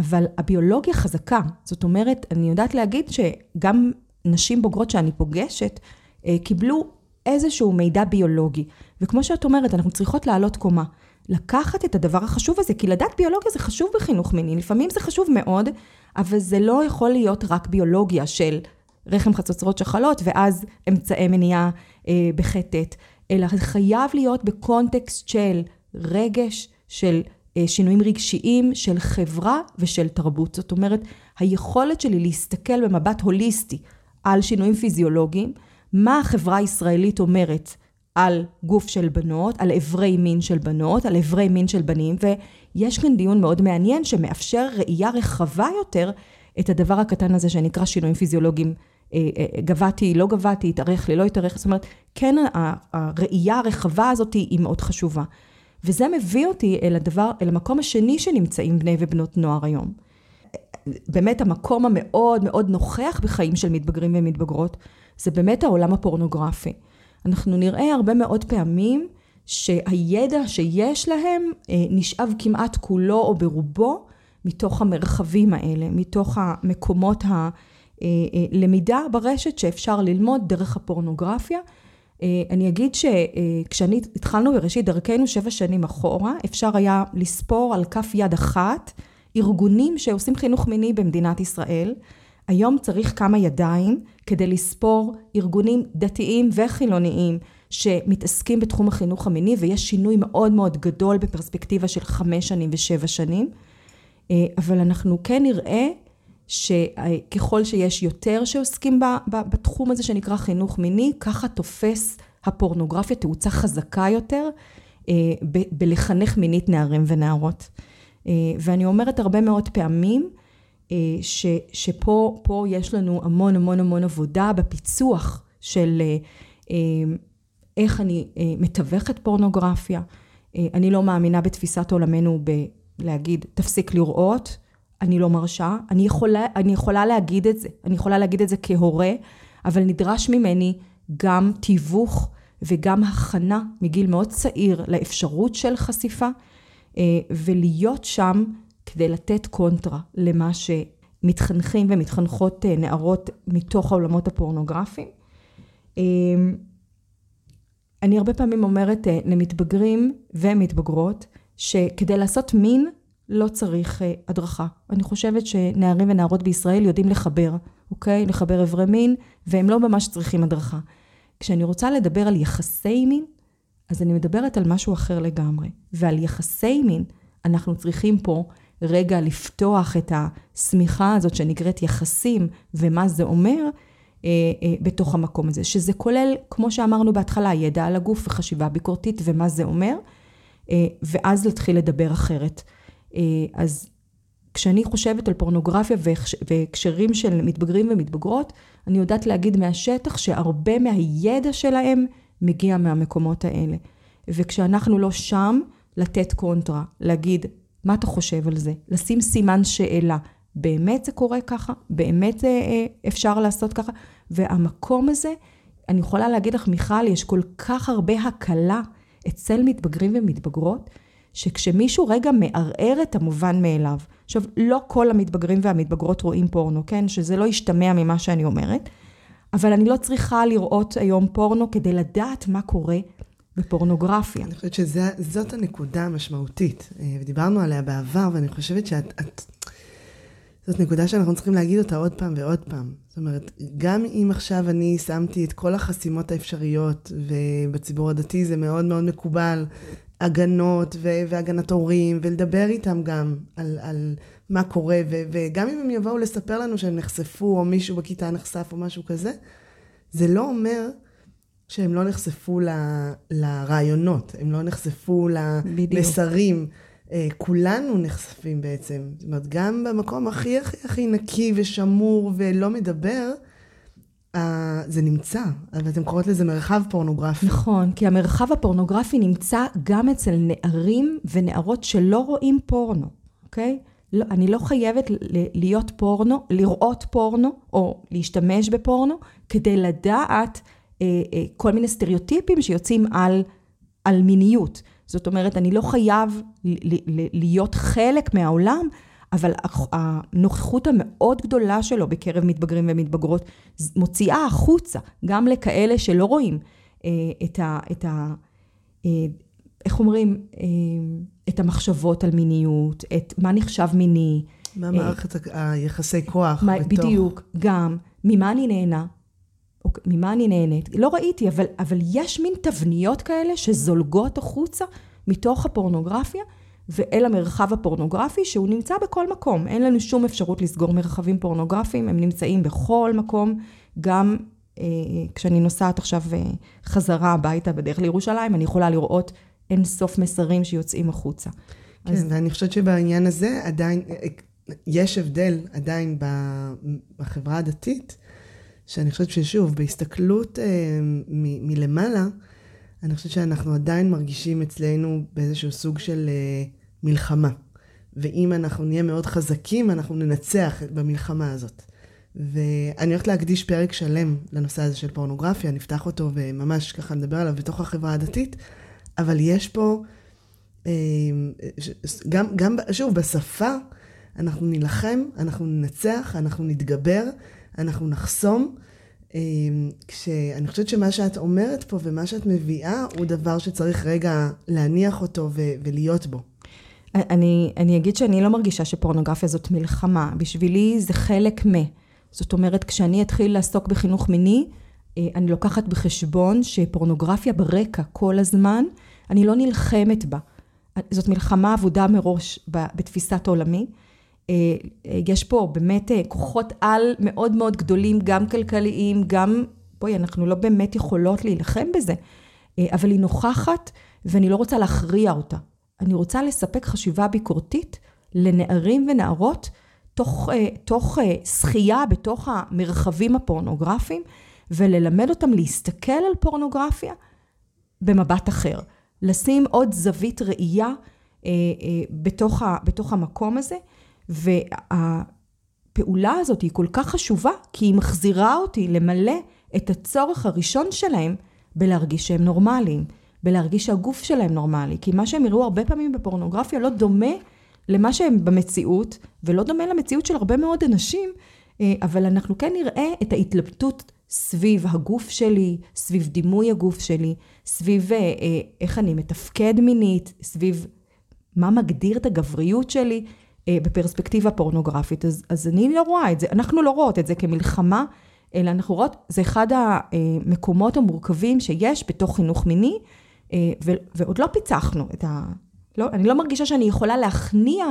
אבל הביולוגיה חזקה, זאת אומרת, אני יודעת להגיד שגם נשים בוגרות שאני פוגשת, אה, קיבלו איזשהו מידע ביולוגי. וכמו שאת אומרת, אנחנו צריכות לעלות קומה. לקחת את הדבר החשוב הזה, כי לדעת ביולוגיה זה חשוב בחינוך מיני, לפעמים זה חשוב מאוד, אבל זה לא יכול להיות רק ביולוגיה של רחם חצוצרות שחלות, ואז אמצעי מניעה אה, בחטט, אלא זה חייב להיות בקונטקסט של רגש, של שינויים רגשיים, של חברה ושל תרבות. זאת אומרת, היכולת שלי להסתכל במבט הוליסטי על שינויים פיזיולוגיים, מה החברה הישראלית אומרת על גוף של בנות, על אברי מין של בנות, על אברי מין של בנים, ויש כאן דיון מאוד מעניין שמאפשר ראייה רחבה יותר את הדבר הקטן הזה שנקרא שינויים פיזיולוגיים. אה, אה, גבהתי, לא גבהתי, התארך לי, לא התארך, זאת אומרת, כן הראייה הרחבה הזאת היא מאוד חשובה. וזה מביא אותי אל הדבר, אל המקום השני שנמצאים בני ובנות נוער היום. באמת המקום המאוד מאוד נוכח בחיים של מתבגרים ומתבגרות, זה באמת העולם הפורנוגרפי. אנחנו נראה הרבה מאוד פעמים שהידע שיש להם אה, נשאב כמעט כולו או ברובו מתוך המרחבים האלה, מתוך המקומות הלמידה אה, אה, ברשת שאפשר ללמוד דרך הפורנוגרפיה. אני אגיד שכשאני התחלנו בראשית דרכנו שבע שנים אחורה, אפשר היה לספור על כף יד אחת ארגונים שעושים חינוך מיני במדינת ישראל. היום צריך כמה ידיים כדי לספור ארגונים דתיים וחילוניים שמתעסקים בתחום החינוך המיני ויש שינוי מאוד מאוד גדול בפרספקטיבה של חמש שנים ושבע שנים. אה, אבל אנחנו כן נראה שככל שיש יותר שעוסקים בתחום הזה שנקרא חינוך מיני, ככה תופס הפורנוגרפיה תאוצה חזקה יותר אה, בלחנך מינית נערים ונערות. אה, ואני אומרת הרבה מאוד פעמים, אה, ש, שפה יש לנו המון המון המון עבודה בפיצוח של איך אני מתווכת פורנוגרפיה. אני לא מאמינה בתפיסת עולמנו בלהגיד תפסיק לראות, אני לא מרשה, אני יכולה, אני יכולה להגיד את זה, אני יכולה להגיד את זה כהורה, אבל נדרש ממני גם תיווך וגם הכנה מגיל מאוד צעיר לאפשרות של חשיפה, ולהיות שם כדי לתת קונטרה למה שמתחנכים ומתחנכות אה, נערות מתוך העולמות הפורנוגרפיים. אמ, אני הרבה פעמים אומרת אה, למתבגרים ומתבגרות שכדי לעשות מין לא צריך אה, הדרכה. אני חושבת שנערים ונערות בישראל יודעים לחבר, אוקיי? לחבר אברי מין, והם לא ממש צריכים הדרכה. כשאני רוצה לדבר על יחסי מין, אז אני מדברת על משהו אחר לגמרי. ועל יחסי מין, אנחנו צריכים פה רגע לפתוח את השמיכה הזאת שנקראת יחסים ומה זה אומר אה, אה, בתוך המקום הזה, שזה כולל, כמו שאמרנו בהתחלה, ידע על הגוף וחשיבה ביקורתית ומה זה אומר, אה, ואז להתחיל לדבר אחרת. אה, אז כשאני חושבת על פורנוגרפיה והקשרים של מתבגרים ומתבגרות, אני יודעת להגיד מהשטח שהרבה מהידע שלהם מגיע מהמקומות האלה. וכשאנחנו לא שם, לתת קונטרה, להגיד, מה אתה חושב על זה? לשים סימן שאלה. באמת זה קורה ככה? באמת אה, אפשר לעשות ככה? והמקום הזה, אני יכולה להגיד לך, מיכל, יש כל כך הרבה הקלה אצל מתבגרים ומתבגרות, שכשמישהו רגע מערער את המובן מאליו, עכשיו, לא כל המתבגרים והמתבגרות רואים פורנו, כן? שזה לא ישתמע ממה שאני אומרת, אבל אני לא צריכה לראות היום פורנו כדי לדעת מה קורה בפורנוגרפיה. אני חושבת שזאת הנקודה המשמעותית, אה, ודיברנו עליה בעבר, ואני חושבת שאת... את, זאת נקודה שאנחנו צריכים להגיד אותה עוד פעם ועוד פעם. זאת אומרת, גם אם עכשיו אני שמתי את כל החסימות האפשריות, ובציבור הדתי זה מאוד מאוד מקובל, הגנות ו- והגנת הורים, ולדבר איתם גם על, על מה קורה, ו- וגם אם הם יבואו לספר לנו שהם נחשפו, או מישהו בכיתה נחשף או משהו כזה, זה לא אומר שהם לא נחשפו ל, לרעיונות, הם לא נחשפו למסרים. אה, כולנו נחשפים בעצם. זאת אומרת, גם במקום הכי הכי הכי נקי ושמור ולא מדבר, אה, זה נמצא, ואתם קוראות לזה מרחב פורנוגרפי. נכון, כי המרחב הפורנוגרפי נמצא גם אצל נערים ונערות שלא רואים פורנו, אוקיי? לא, אני לא חייבת להיות פורנו, לראות פורנו, או להשתמש בפורנו, כדי לדעת אה, אה, כל מיני סטריאוטיפים שיוצאים על, על מיניות. זאת אומרת, אני לא חייב להיות חלק מהעולם, אבל הנוכחות המאוד גדולה שלו בקרב מתבגרים ומתבגרות מוציאה החוצה, גם לכאלה שלא רואים את ה... את ה איך אומרים? את המחשבות על מיניות, את מה נחשב מיני. מה מערכת היחסי כוח מה, בתוך... בדיוק, גם. ממה אני נהנה? אוקיי, ממה אני נהנית? לא ראיתי, אבל, אבל יש מין תבניות כאלה שזולגות החוצה מתוך הפורנוגרפיה ואל המרחב הפורנוגרפי, שהוא נמצא בכל מקום. אין לנו שום אפשרות לסגור מרחבים פורנוגרפיים, הם נמצאים בכל מקום, גם אה, כשאני נוסעת עכשיו אה, חזרה הביתה בדרך לירושלים, אני יכולה לראות אין סוף מסרים שיוצאים החוצה. כן, אז... ואני חושבת שבעניין הזה עדיין, אה, יש הבדל עדיין בחברה הדתית, שאני חושבת ששוב, בהסתכלות אה, מ- מלמעלה, אני חושבת שאנחנו עדיין מרגישים אצלנו באיזשהו סוג של אה, מלחמה. ואם אנחנו נהיה מאוד חזקים, אנחנו ננצח במלחמה הזאת. ואני הולכת להקדיש פרק שלם לנושא הזה של פורנוגרפיה, נפתח אותו וממש ככה נדבר עליו בתוך החברה הדתית, אבל יש פה, אה, גם, גם, שוב, בשפה, אנחנו נילחם, אנחנו ננצח, אנחנו נתגבר, אנחנו נחסום. אמ, כשאני חושבת שמה שאת אומרת פה ומה שאת מביאה הוא דבר שצריך רגע להניח אותו ולהיות בו. אני, אני אגיד שאני לא מרגישה שפורנוגרפיה זאת מלחמה. בשבילי זה חלק מ... זאת אומרת, כשאני אתחיל לעסוק בחינוך מיני, אה, אני לוקחת בחשבון שפורנוגרפיה ברקע כל הזמן, אני לא נלחמת בה. זאת מלחמה אבודה מראש בתפיסת עולמי. אה, אה, יש פה באמת כוחות על מאוד מאוד גדולים, גם כלכליים, גם, בואי, אנחנו לא באמת יכולות להילחם בזה, אבל היא נוכחת ואני לא רוצה להכריע אותה. אני רוצה לספק חשיבה ביקורתית לנערים ונערות תוך, תוך שחייה בתוך המרחבים הפורנוגרפיים וללמד אותם להסתכל על פורנוגרפיה במבט אחר. לשים עוד זווית ראייה אה, אה, בתוך, ה, בתוך המקום הזה. והפעולה הזאת היא כל כך חשובה, כי היא מחזירה אותי למלא את הצורך הראשון שלהם בלהרגיש שהם נורמליים, בלהרגיש שהגוף שלהם נורמלי. כי מה שהם יראו הרבה פעמים בפורנוגרפיה לא דומה למה שהם במציאות, ולא דומה למציאות של הרבה מאוד אנשים, אה, אבל אנחנו כן נראה את ההתלבטות סביב הגוף שלי, סביב דימוי הגוף שלי, סביב אה, אה, איך אני מתפקד מינית, סביב מה מגדיר את הגבריות שלי, בפרספקטיבה פורנוגרפית. אז, אז אני לא רואה את זה, אנחנו לא רואות את זה כמלחמה, אלא אנחנו רואות, זה אחד המקומות המורכבים שיש בתוך חינוך מיני, ועוד לא פיצחנו את ה... לא, אני לא מרגישה שאני יכולה להכניע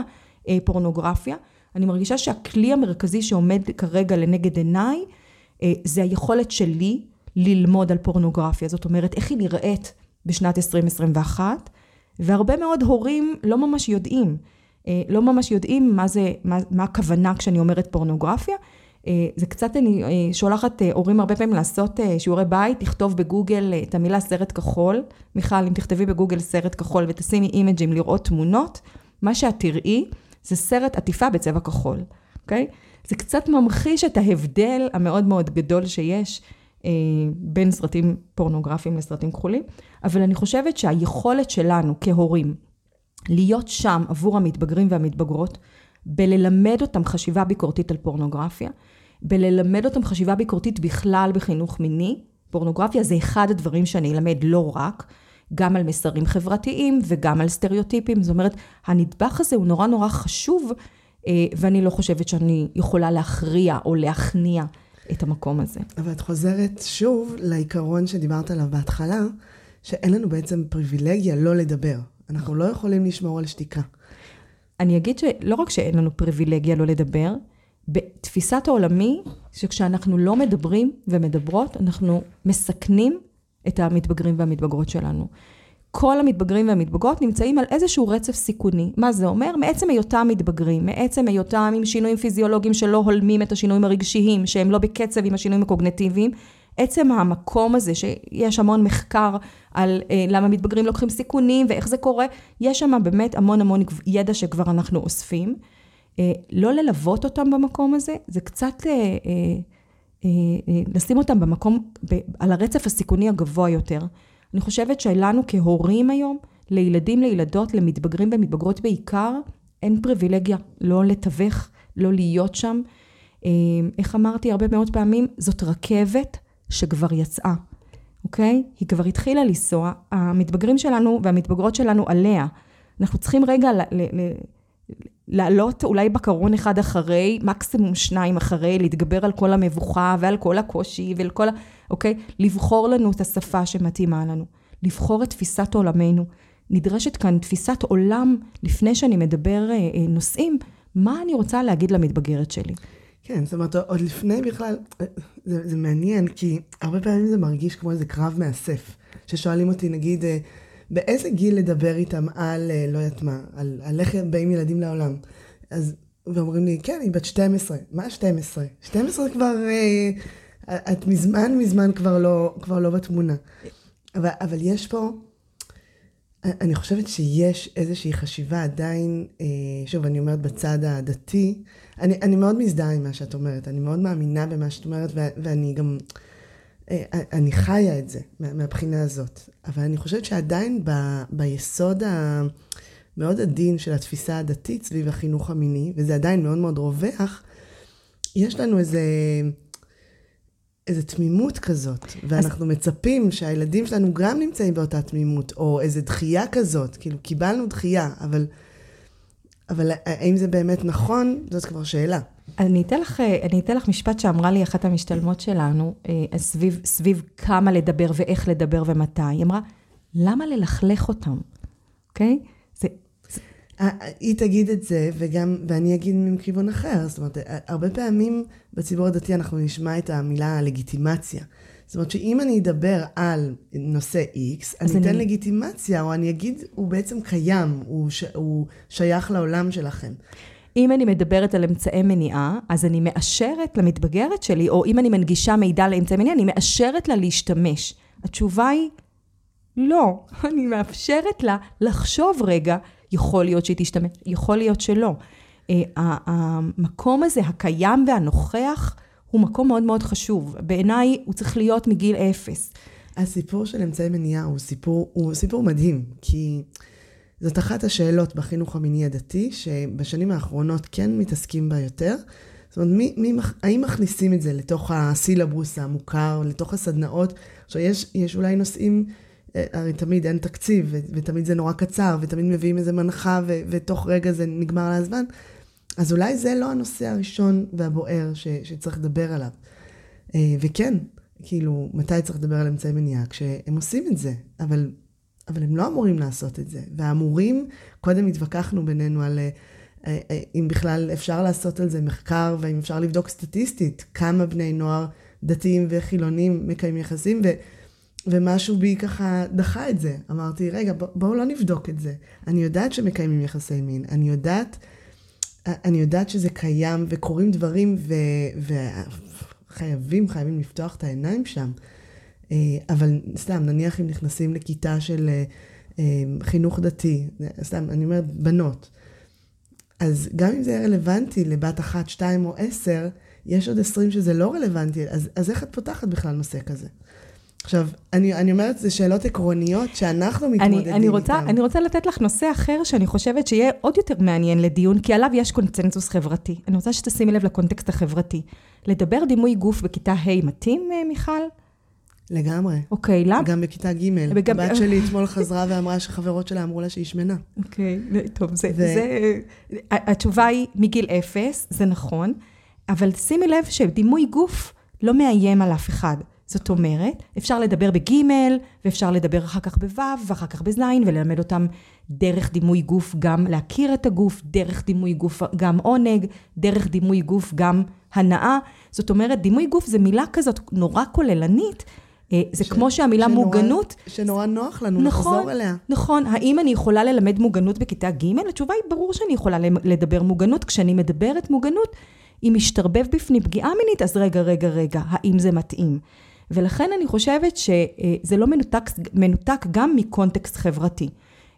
אה, פורנוגרפיה, אני מרגישה שהכלי המרכזי שעומד כרגע לנגד עיניי, זה היכולת שלי ללמוד על פורנוגרפיה. זאת אומרת, איך היא נראית בשנת 2021, והרבה מאוד הורים לא ממש יודעים. אה, לא ממש יודעים מה זה, מה, מה הכוונה כשאני אומרת פורנוגרפיה. אה, זה קצת, אני אה, שולחת הורים הרבה פעמים לעשות שיעורי בית, לכתוב בגוגל את המילה סרט כחול. מיכל, אם תכתבי בגוגל סרט כחול ותשימי אימג'ים לראות תמונות, מה שאת תראי זה סרט עטיפה בצבע כחול, אוקיי? זה קצת ממחיש את ההבדל המאוד מאוד גדול שיש אה, בין סרטים פורנוגרפיים לסרטים כחולים, אבל אני חושבת שהיכולת שלנו כהורים, להיות שם עבור המתבגרים והמתבגרות, בללמד אותם חשיבה ביקורתית על פורנוגרפיה, בללמד אותם חשיבה ביקורתית בכלל בחינוך מיני. פורנוגרפיה זה אחד הדברים שאני אלמד לא רק, גם על מסרים חברתיים וגם על סטריאוטיפים. זאת אומרת, הנדבך הזה הוא נורא נורא חשוב, אה, ואני לא חושבת שאני יכולה להכריע או להכניע את המקום הזה. אבל את חוזרת שוב לעיקרון שדיברת עליו בהתחלה, שאין לנו בעצם פריבילגיה לא לדבר. אנחנו לא יכולים לשמור על שתיקה. אני אגיד שלא רק שאין לנו פריבילגיה לא לדבר, בתפיסת העולמי, שכשאנחנו לא מדברים ומדברות, אנחנו מסכנים את המתבגרים והמתבגרות שלנו. כל המתבגרים והמתבגרות נמצאים על איזשהו רצף סיכוני. מה זה אומר? מעצם היותם מתבגרים, מעצם היותם עם שינויים פיזיולוגיים שלא הולמים את השינויים הרגשיים, שהם לא בקצב עם השינויים הקוגנטיביים, עצם המקום הזה, שיש המון מחקר על אה, למה מתבגרים לוקחים סיכונים ואיך זה קורה, יש שם באמת המון המון ידע שכבר אנחנו אוספים. אה, לא ללוות אותם במקום הזה, זה קצת אה, אה, אה, אה, לשים אותם במקום, ב, על הרצף הסיכוני הגבוה יותר. אני חושבת שלנו כהורים היום, לילדים, לילדות, למתבגרים ומתבגרות בעיקר, אין פריבילגיה לא לתווך, לא להיות שם. אה, איך אמרתי הרבה מאוד פעמים, זאת רכבת שכבר יצאה. אוקיי? היא כבר התחילה לנסוע, המתבגרים שלנו והמתבגרות שלנו עליה. אנחנו צריכים רגע ל- ל- ל- לעלות אולי בקרון אחד אחרי, מקסימום שניים אחרי, להתגבר על כל המבוכה ועל כל הקושי ועל כל ה... אוקיי? לבחור לנו את השפה שמתאימה לנו. לבחור את תפיסת עולמנו. נדרשת כאן תפיסת עולם, לפני שאני מדבר אה, אה, נושאים, מה אני רוצה להגיד למתבגרת שלי. כן, זאת אומרת, עוד לפני בכלל, זה, זה מעניין, כי הרבה פעמים זה מרגיש כמו איזה קרב מאסף. ששואלים אותי, נגיד, אה, באיזה גיל לדבר איתם על, אה, לא יודעת מה, על, על איך באים ילדים לעולם. אז, ואומרים לי, כן, היא בת 12. מה 12? 12 כבר, אה, את מזמן מזמן כבר לא, כבר לא בתמונה. אבל, אבל יש פה, אני חושבת שיש איזושהי חשיבה עדיין, אה, שוב, אני אומרת בצד הדתי, אני, אני מאוד מזדהה עם מה שאת אומרת, אני מאוד מאמינה במה שאת אומרת, ו, ואני גם, אה, אני חיה את זה מהבחינה הזאת. אבל אני חושבת שעדיין ב, ביסוד המאוד עדין של התפיסה הדתית סביב החינוך המיני, וזה עדיין מאוד מאוד רווח, יש לנו איזה... איזו תמימות כזאת, ואנחנו אז... מצפים שהילדים שלנו גם נמצאים באותה תמימות, או איזו דחייה כזאת, כאילו קיבלנו דחייה, אבל, אבל האם זה באמת נכון, זאת כבר שאלה. אני אתן לך, אני אתן לך משפט שאמרה לי אחת המשתלמות שלנו, אה, סביב, סביב כמה לדבר ואיך לדבר ומתי. היא אמרה, למה ללכלך אותם, אוקיי? Okay? היא תגיד את זה, וגם, ואני אגיד מכיוון אחר. זאת אומרת, הרבה פעמים בציבור הדתי אנחנו נשמע את המילה לגיטימציה. זאת אומרת שאם אני אדבר על נושא X, אני אתן אני... לגיטימציה, או אני אגיד, הוא בעצם קיים, הוא, ש... הוא שייך לעולם שלכם. אם אני מדברת על אמצעי מניעה, אז אני מאשרת למתבגרת שלי, או אם אני מנגישה מידע לאמצעי מניעה, אני מאשרת לה להשתמש. התשובה היא, לא. אני מאפשרת לה לחשוב רגע יכול להיות שהיא תשתמש, יכול להיות שלא. אה, המקום הזה, הקיים והנוכח, הוא מקום מאוד מאוד חשוב. בעיניי הוא צריך להיות מגיל אפס. הסיפור של אמצעי מניעה הוא סיפור, הוא סיפור מדהים, כי זאת אחת השאלות בחינוך המיני הדתי, שבשנים האחרונות כן מתעסקים בה יותר. זאת אומרת, מי, מי, האם מכניסים את זה לתוך הסילבוס המוכר, לתוך הסדנאות? עכשיו, יש, יש אולי נושאים אה, הרי תמיד אין תקציב, ותמיד זה נורא קצר, ותמיד מביאים איזה מנחה, ותוך רגע זה נגמר לה הזמן. אז אולי זה לא הנושא הראשון והבוער ש- שצריך לדבר עליו. אה, וכן, כאילו, מתי צריך לדבר על אמצעי מניעה? כשהם עושים את זה, אבל, אבל הם לא אמורים לעשות את זה. והמורים, קודם התווכחנו בינינו על אה, אם בכלל אפשר לעשות על זה מחקר, והאם אפשר לבדוק סטטיסטית כמה בני נוער דתיים וחילונים מקיימים יחסים, ו... ומשהו בי ככה דחה את זה. אמרתי, רגע, בואו לא נבדוק את זה. אני יודעת שמקיימים יחסי מין, אני יודעת, אני יודעת שזה קיים וקורים דברים וחייבים, ו... חייבים לפתוח את העיניים שם. אה, אבל סתם, נניח אם נכנסים לכיתה של אה, אה, חינוך דתי, סתם, אני אומרת בנות, אז גם אם זה יהיה רלוונטי לבת אחת, שתיים או עשר, יש עוד עשרים שזה לא רלוונטי, אז, אז איך את פותחת בכלל נושא כזה? עכשיו, אני, אני אומרת, זה שאלות עקרוניות שאנחנו מתמודדים אני, אני רוצה, איתן. אני רוצה לתת לך נושא אחר שאני חושבת שיהיה עוד יותר מעניין לדיון, כי עליו יש קונצנזוס חברתי. אני רוצה שתשימי לב לקונטקסט החברתי. לדבר דימוי גוף בכיתה ה' מתאים, אה, מיכל? לגמרי. אוקיי, למה? גם בכיתה ג'. בגב... הבת שלי אתמול חזרה ואמרה שחברות שלה אמרו לה שהיא שמנה. אוקיי, טוב, זה, ו... זה... התשובה היא מגיל אפס, זה נכון, אבל שימי לב שדימוי גוף לא מאיים על אף אחד. זאת אומרת, אפשר לדבר בגימל, ואפשר לדבר אחר כך בו', ואחר כך בזין, וללמד אותם דרך דימוי גוף גם להכיר את הגוף, דרך דימוי גוף גם עונג, דרך דימוי גוף גם הנאה. זאת אומרת, דימוי גוף זה מילה כזאת נורא כוללנית. אה, זה ש... כמו שהמילה שנורא, מוגנות... שנורא נוח לנו נכון, לחזור אליה. נכון. האם אני יכולה ללמד מוגנות בכיתה ג'? התשובה היא ברור שאני יכולה לדבר מוגנות. כשאני מדברת מוגנות, אם משתרבב בפני פגיעה מינית, אז רגע, רגע, רגע, האם זה מתאים? ולכן אני חושבת שזה לא מנותק, מנותק גם מקונטקסט חברתי.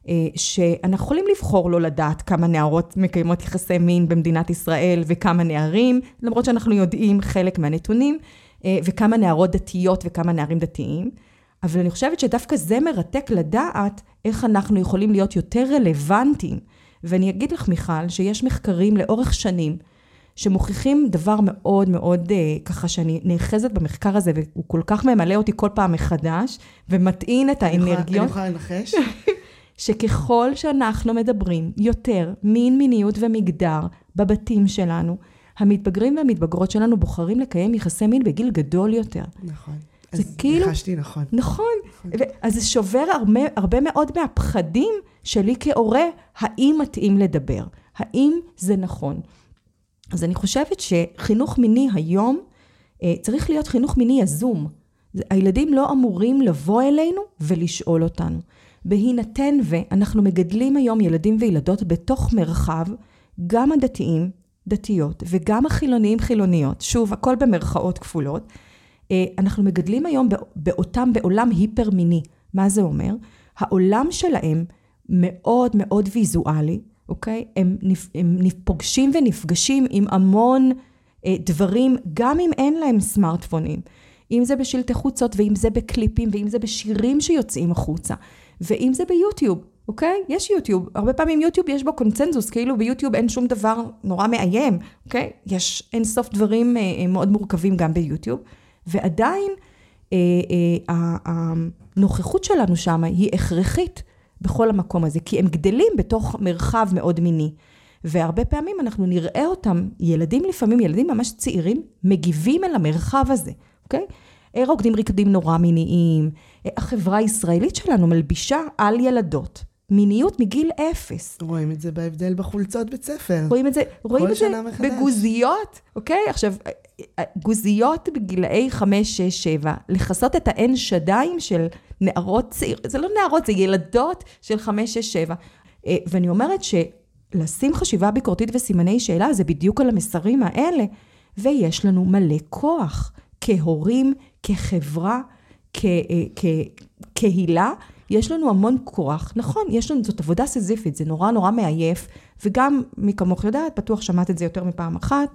אה, שאנחנו יכולים לבחור לא לדעת כמה נערות מקיימות יחסי מין במדינת ישראל וכמה נערים, למרות שאנחנו יודעים חלק מהנתונים, אה, וכמה נערות דתיות וכמה נערים דתיים. אבל אני חושבת שדווקא זה מרתק לדעת איך אנחנו יכולים להיות יותר רלוונטיים. ואני אגיד לך, מיכל, שיש מחקרים לאורך שנים שמוכיחים דבר מאוד מאוד אה, ככה שאני נאחזת במחקר הזה, והוא כל כך ממלא אותי כל פעם מחדש, ומטעין את האנרגיות. אני יכולה לנחש? שככל שאנחנו מדברים יותר מין, מיניות ומגדר בבתים שלנו, המתבגרים והמתבגרות שלנו בוחרים לקיים יחסי מין בגיל גדול יותר. נכון. זה אז כאילו- ניחשתי נכון. נכון. ו- אז זה שובר הרבה, הרבה מאוד מהפחדים שלי כהורה, האם מתאים לדבר? האם זה נכון? אז אני חושבת שחינוך מיני היום אה, צריך להיות חינוך מיני יזום. הילדים לא אמורים לבוא אלינו ולשאול אותנו. בהינתן ואנחנו מגדלים היום ילדים וילדות בתוך מרחב, גם הדתיים, דתיות, וגם החילוניים, חילוניות, שוב, הכל במרכאות כפולות, אה, אנחנו מגדלים היום בא- באותם בעולם היפר-מיני. מה זה אומר? העולם שלהם מאוד מאוד ויזואלי, אוקיי? הם, נפ, הם פוגשים ונפגשים עם המון אה, דברים, גם אם אין להם סמארטפונים. אם זה בשלטי חוצות, ואם זה בקליפים, ואם זה בשירים שיוצאים החוצה, ואם זה ביוטיוב, אוקיי? יש יוטיוב. הרבה פעמים יוטיוב יש בו קונצנזוס, כאילו ביוטיוב אין שום דבר נורא מאיים, אוקיי? יש אין סוף דברים אה, אה, מאוד מורכבים גם ביוטיוב, ועדיין אה, אה, הנוכחות שלנו שם היא הכרחית בכל המקום הזה, כי הם גדלים בתוך מרחב מאוד מיני. והרבה פעמים אנחנו נראה אותם, ילדים לפעמים, ילדים ממש צעירים, מגיבים אל המרחב הזה, אוקיי? אה, רוקדים ריקודים נורא מיניים. אה, החברה הישראלית שלנו מלבישה על ילדות מיניות מגיל אפס. רואים את זה בהבדל בחולצות בית ספר. רואים את זה, רואים את זה מחדש. בגוזיות, אוקיי? עכשיו, גוזיות בגילאי 5, 6, 7, לכסות את האין שדיים של נערות צעיר, זה לא נערות, זה ילדות של 5, 6, 7. אה, ואני אומרת שלשים חשיבה ביקורתית וסימני שאלה זה בדיוק על המסרים האלה, ויש לנו מלא כוח, כהורים, כחברה, כ- אה, כקהילה. יש לנו המון כוח, נכון, יש לנו, זאת עבודה סיזיפית, זה נורא נורא מעייף, וגם, מי כמוך יודעת, בטוח שמעת את זה יותר מפעם אחת,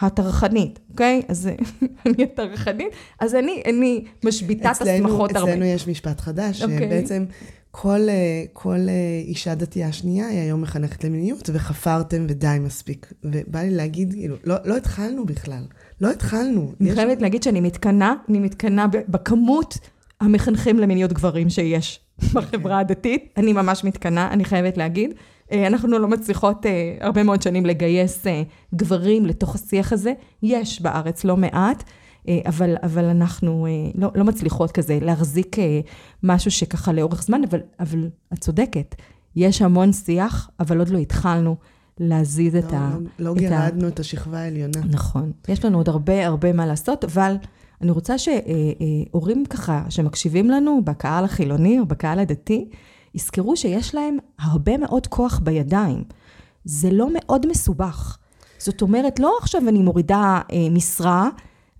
הטרחנית, אוקיי? אז אני הטרחנית, אז אני, אני משביתה את אצלנו- השמחות הרבה. אצלנו יש משפט חדש, אוקיי. שבעצם כל, אה, כל אה, אישה דתייה שנייה היא היום מחנכת למיניות, וחפרתם ודי מספיק. ובא לי להגיד, כאילו, לא, לא התחלנו בכלל. לא התחלנו. אני יש- חייבת להגיד שאני מתקנאה, אני מתקנאה בכמות המחנכים למיניות גברים שיש בחברה הדתית. אני ממש מתקנאה, אני חייבת להגיד. אה, אנחנו לא מצליחות אה, הרבה מאוד שנים לגייס אה, גברים לתוך השיח הזה. יש בארץ לא מעט, אה, אבל, אבל אנחנו אה, לא, לא מצליחות כזה להחזיק אה, משהו שככה לאורך זמן, אבל, אבל את צודקת, יש המון שיח, אבל עוד לא התחלנו להזיז את לא, ה... לא, לא את ה- גירדנו את השכבה העליונה. נכון. יש לנו עוד הרבה הרבה מה לעשות, אבל אני רוצה שהורים ככה, שמקשיבים לנו בקהל החילוני או בקהל הדתי, יזכרו שיש להם הרבה מאוד כוח בידיים. זה לא מאוד מסובך. זאת אומרת, לא עכשיו אני מורידה אה, משרה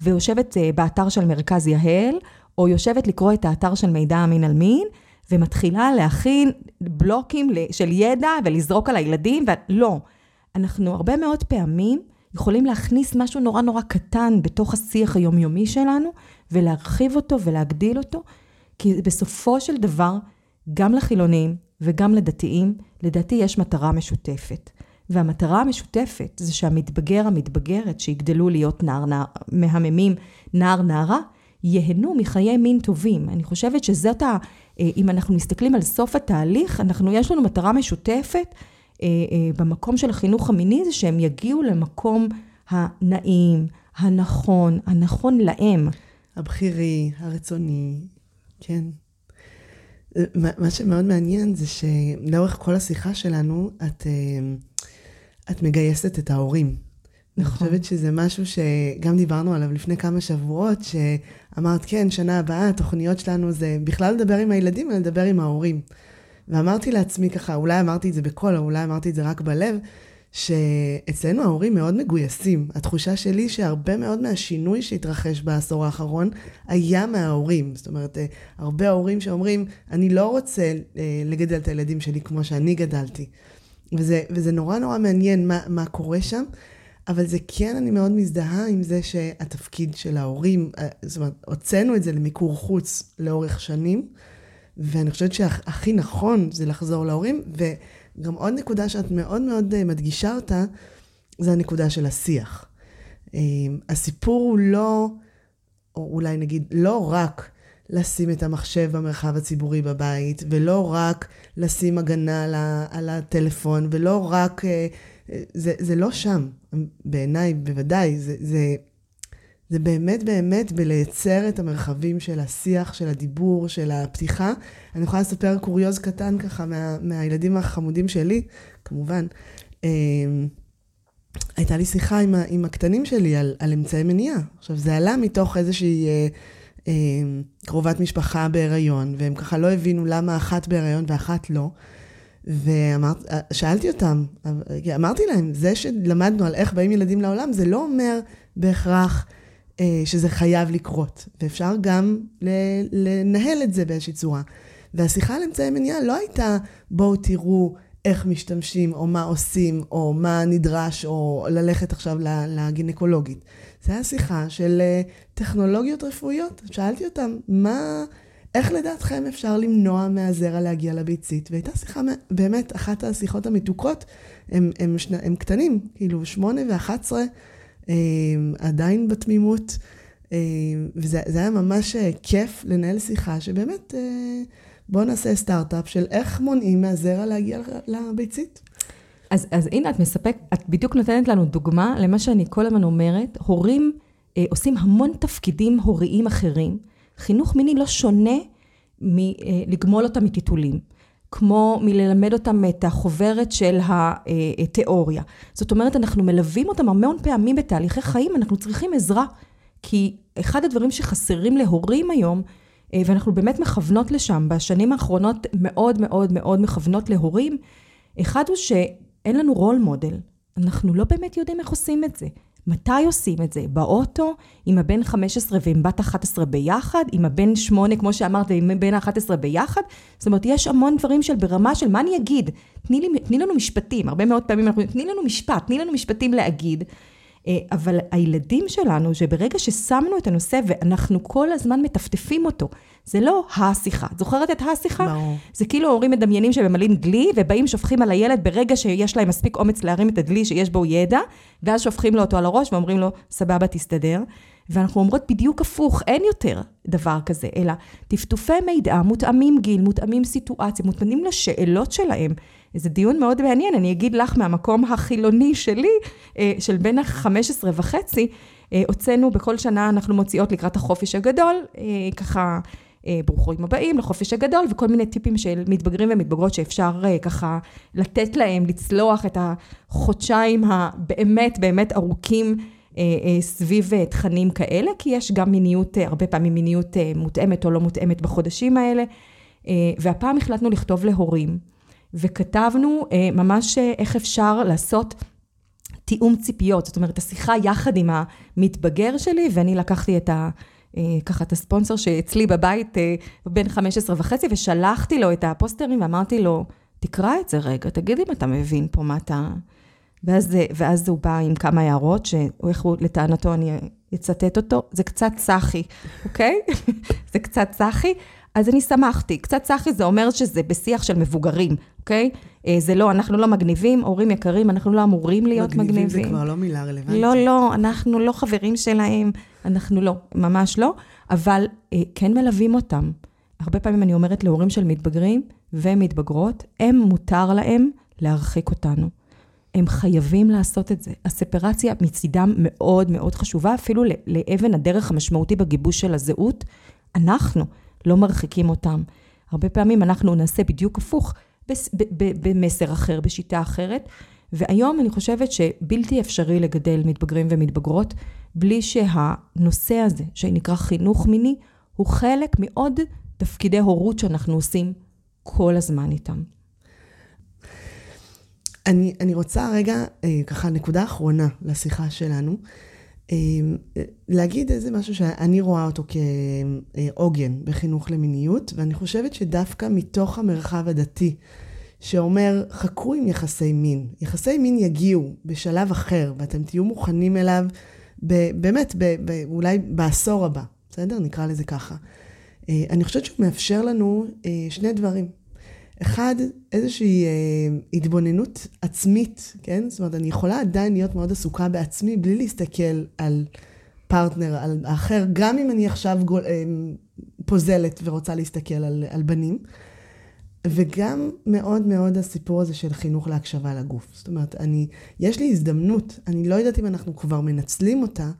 ויושבת אה, באתר של מרכז יהל, או יושבת לקרוא את האתר של מידע אמין על מין, ומתחילה להכין בלוקים של ידע ולזרוק על הילדים, ולא. אנחנו הרבה מאוד פעמים יכולים להכניס משהו נורא נורא קטן בתוך השיח היומיומי שלנו, ולהרחיב אותו ולהגדיל אותו, כי בסופו של דבר, גם לחילונים וגם לדתיים, לדעתי יש מטרה משותפת. והמטרה המשותפת זה שהמתבגר, המתבגרת, שיגדלו להיות נער, נער, מהממים, נער, נערה, ייהנו מחיי מין טובים. אני חושבת שזאת ה... אה, אם אנחנו מסתכלים על סוף התהליך, אנחנו, יש לנו מטרה משותפת במקום של החינוך המיני, זה שהם יגיעו למקום הנעים, הנכון, הנכון להם. הבכירי, הרצוני, כן. מה מה שמאוד מעניין זה שלאורך כל השיחה שלנו, את, אה, את מגייסת את ההורים. אני נכון. חושבת שזה משהו שגם דיברנו עליו לפני כמה שבועות, שאמרת, כן, שנה הבאה, התוכניות שלנו זה בכלל לדבר עם הילדים, אלא לדבר עם ההורים. ואמרתי לעצמי ככה, אולי אמרתי את זה בקול, או אולי אמרתי את זה רק בלב, שאצלנו ההורים מאוד מגויסים. התחושה שלי שהרבה מאוד מהשינוי שהתרחש בעשור האחרון היה מההורים. זאת אומרת, אה, הרבה הורים שאומרים, אני לא רוצה אה, לגדל את הילדים שלי כמו שאני גדלתי. וזה, וזה נורא נורא מעניין מה, מה קורה שם, אבל זה כן, אני מאוד מזדהה עם זה שהתפקיד של ההורים, אה, זאת אומרת, הוצאנו את זה למיקור חוץ לאורך שנים, ואני חושבת שהכי נכון זה לחזור להורים, וגם עוד נקודה שאת מאוד מאוד אה, מדגישה אותה, זה הנקודה של השיח. הסיפור הוא לא, או אולי נגיד, לא רק לשים את המחשב במרחב הציבורי בבית, ולא רק לשים הגנה על הטלפון, ולא רק... אה, זה, זה לא שם, בעיניי בוודאי, זה, זה, זה באמת באמת בלייצר את המרחבים של השיח, של הדיבור, של הפתיחה. אני יכולה לספר קוריוז קטן ככה מה, מהילדים החמודים שלי, כמובן. אה, הייתה לי שיחה עם, עם הקטנים שלי על, על אמצעי מניעה. עכשיו, זה עלה מתוך איזושהי... אה, אה, קרובת משפחה בהיריון, והם ככה לא הבינו למה אחת בהיריון ואחת לא. ושאלתי אותם, אמרתי להם, זה שלמדנו על איך באים ילדים לעולם, זה לא אומר בהכרח אה, שזה חייב לקרות. ואפשר גם לנהל את זה באיזושהי צורה. והשיחה על אמצעי מניעה לא הייתה, בואו תראו איך משתמשים, או מה עושים, או מה נדרש, או ללכת עכשיו לגינקולוגית. זה היה שיחה של אה, טכנולוגיות רפואיות. שאלתי אותם, מה, איך לדעתכם אפשר למנוע מהזרע להגיע לביצית? והייתה שיחה, באמת, אחת השיחות המתוקות, הם, הם, שני, הם קטנים, כאילו שמונה ואחת עשרה, אה, עדיין בתמימות. אה, וזה היה ממש כיף לנהל שיחה שבאמת, בואו נעשה סטארט-אפ של איך מונעים מהזרע להגיע לביצית. אז, אז הנה, את מספק, את בדיוק נותנת לנו דוגמה למה שאני כל הזמן אומרת, הורים אה, עושים המון תפקידים הוריים אחרים. חינוך מיני לא שונה מלגמול אה, אותם מטיטולים. כמו מללמד אותם את החוברת של התיאוריה. זאת אומרת, אנחנו מלווים אותם המון פעמים בתהליכי חיים, אנחנו צריכים עזרה. כי אחד הדברים שחסרים להורים היום, אה, ואנחנו באמת מכוונות לשם, בשנים האחרונות מאוד מאוד מאוד מכוונות להורים, אחד הוא ש... אין לנו רול מודל. אנחנו לא באמת יודעים איך עושים את זה. מתי עושים את זה? באוטו, עם הבן 15 ועם בת 11 ביחד, עם הבן 8, כמו שאמרת, ועם הבן 11 ביחד? זאת אומרת, יש המון דברים של ברמה של מה אני אגיד? תני, לי, תני לנו משפטים, הרבה מאוד פעמים אנחנו תני לנו משפט, תני לנו משפטים להגיד. אה, אבל הילדים שלנו, שברגע ששמנו את הנושא ואנחנו כל הזמן מטפטפים אותו, זה לא השיחה. את זוכרת את השיחה? ברור. זה כאילו הורים מדמיינים שממלאים דלי, ובאים שופכים על הילד ברגע שיש להם מספיק אומץ להרים את הדלי שיש בו ידע, ואז שופכים לו אותו על הראש ואומרים לו, סבבה, תסתדר. ואנחנו אומרות בדיוק הפוך, אין יותר דבר כזה, אלא טפטופי מידע מותאמים גיל, מותאמים סיטואציה, מותאמים לשאלות שלהם. זה דיון מאוד מעניין, אני אגיד לך מהמקום החילוני שלי, אה, של בין ה-15 וחצי, אה, הוצאנו בכל שנה, אנחנו מוציאות לקראת החופש הגדול, אה, ככה... ברוכים הבאים לחופש הגדול וכל מיני טיפים של מתבגרים ומתבגרות שאפשר ככה לתת להם לצלוח את החודשיים הבאמת באמת ארוכים סביב תכנים כאלה, כי יש גם מיניות, הרבה פעמים מיניות מותאמת או לא מותאמת בחודשים האלה. והפעם החלטנו לכתוב להורים. וכתבנו אה, ממש אה, איך אפשר לעשות תיאום ציפיות, זאת אומרת, השיחה יחד עם המתבגר שלי, ואני לקחתי את ה... אה, ככה את הספונסר שאצלי בבית בן 15 וחצי, ושלחתי לו את הפוסטרים ואמרתי לו, תקרא את זה רגע, תגיד אם אתה מבין פה מה אתה... ואז, ואז הוא בא עם כמה הערות, שאיך הוא, לטענתו אני אצטט אותו, זה קצת סאחי, אוקיי? זה קצת סאחי, אז אני שמחתי. קצת סאחי זה אומר שזה בשיח של מבוגרים, אוקיי? אה, זה לא, אנחנו לא מגניבים, הורים יקרים, אנחנו לא אמורים להיות מגניבים. מגניבים זה כבר לא מילה רלוונטית. לא, לא, אנחנו לא חברים שלהם, אנחנו לא, ממש לא, אבל אה, כן מלווים אותם. הרבה פעמים אני אומרת להורים של מתבגרים ומתבגרות, הם מותר להם להרחיק אותנו. הם חייבים לעשות את זה. הספרציה מצידם מאוד מאוד חשובה, אפילו לאבן הדרך המשמעותי בגיבוש של הזהות. אנחנו לא מרחיקים אותם. הרבה פעמים אנחנו נעשה בדיוק הפוך. במסר אחר, בשיטה אחרת. והיום אני חושבת שבלתי אפשרי לגדל מתבגרים ומתבגרות בלי שהנושא הזה, שנקרא חינוך מיני, הוא חלק מעוד תפקידי הורות שאנחנו עושים כל הזמן איתם. אני, אני רוצה רגע, אה, ככה, נקודה אחרונה לשיחה שלנו. אמ, להגיד איזה משהו שאני רואה אותו כעוגן בחינוך למיניות, ואני חושבת שדווקא מתוך המרחב הדתי, שאומר, חכו עם יחסי מין. יחסי מין יגיעו בשלב אחר, ואתם תהיו מוכנים אליו ב, באמת, ב, ב, אולי בעשור הבא, בסדר? נקרא לזה ככה. אה, אני חושבת שהוא מאפשר לנו אה, שני דברים. אחד, איזושהי אה, התבוננות עצמית, כן? זאת אומרת, אני יכולה עדיין להיות מאוד עסוקה בעצמי בלי להסתכל על פרטנר, על האחר, גם אם אני עכשיו גול, אה, פוזלת ורוצה להסתכל על, על בנים. וגם מאוד מאוד הסיפור הזה של חינוך להקשבה לגוף. זאת אומרת, אני, יש לי הזדמנות, אני לא יודעת אם אנחנו כבר מנצלים אותה,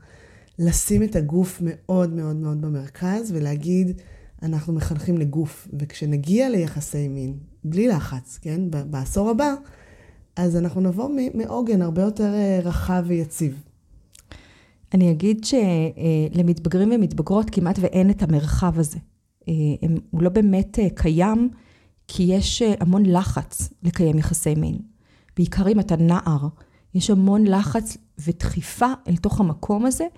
לשים את הגוף מאוד מאוד מאוד במרכז ולהגיד, אנחנו מחנכים לגוף. וכשנגיע ליחסי מין, בלי לחץ, כן, בעשור הבא, אז אנחנו נבוא מעוגן הרבה יותר אה, רחב ויציב. אני אגיד שלמתבגרים ומתבגרות כמעט ואין את המרחב הזה. אה, הוא לא באמת אה, קיים. כי יש אה, המון לחץ לקיים יחסי מין. בעיקר אם אתה נער, יש המון לחץ ודחיפה אל תוך המקום הזה, אה,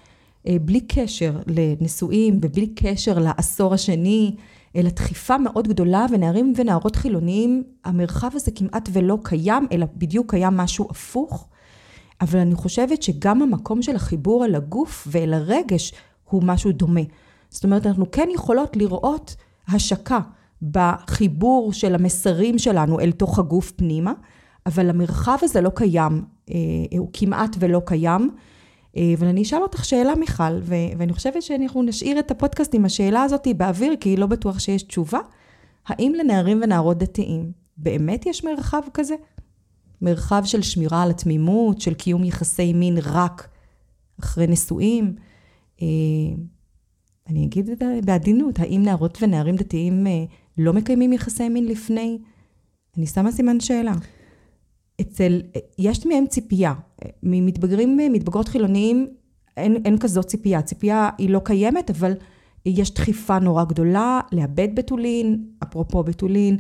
בלי קשר לנישואים ובלי קשר לעשור השני, אלא דחיפה מאוד גדולה, ונערים ונערות חילוניים, המרחב הזה כמעט ולא קיים, אלא בדיוק קיים משהו הפוך. אבל אני חושבת שגם המקום של החיבור אל הגוף ואל הרגש הוא משהו דומה. זאת אומרת, אנחנו כן יכולות לראות השקה. בחיבור של המסרים שלנו אל תוך הגוף פנימה, אבל המרחב הזה לא קיים, אה, הוא כמעט ולא קיים. אה, אבל אני אשאל אותך שאלה, מיכל, ואני חושבת שאנחנו נשאיר את הפודקאסט עם השאלה הזאת באוויר, כי לא בטוח שיש תשובה. האם לנערים ונערות דתיים באמת יש מרחב כזה? מרחב של שמירה על התמימות, של קיום יחסי מין רק אחרי נישואים? אה, אני אגיד את זה בעדינות, האם נערות ונערים דתיים לא מקיימים יחסי מין לפני? אני שמה סימן שאלה. אצל, יש מהם ציפייה. ממתבגרים, מתבגרות חילוניים, אין, אין כזאת ציפייה. ציפייה היא לא קיימת, אבל יש דחיפה נורא גדולה לאבד בתולין, אפרופו בתולין,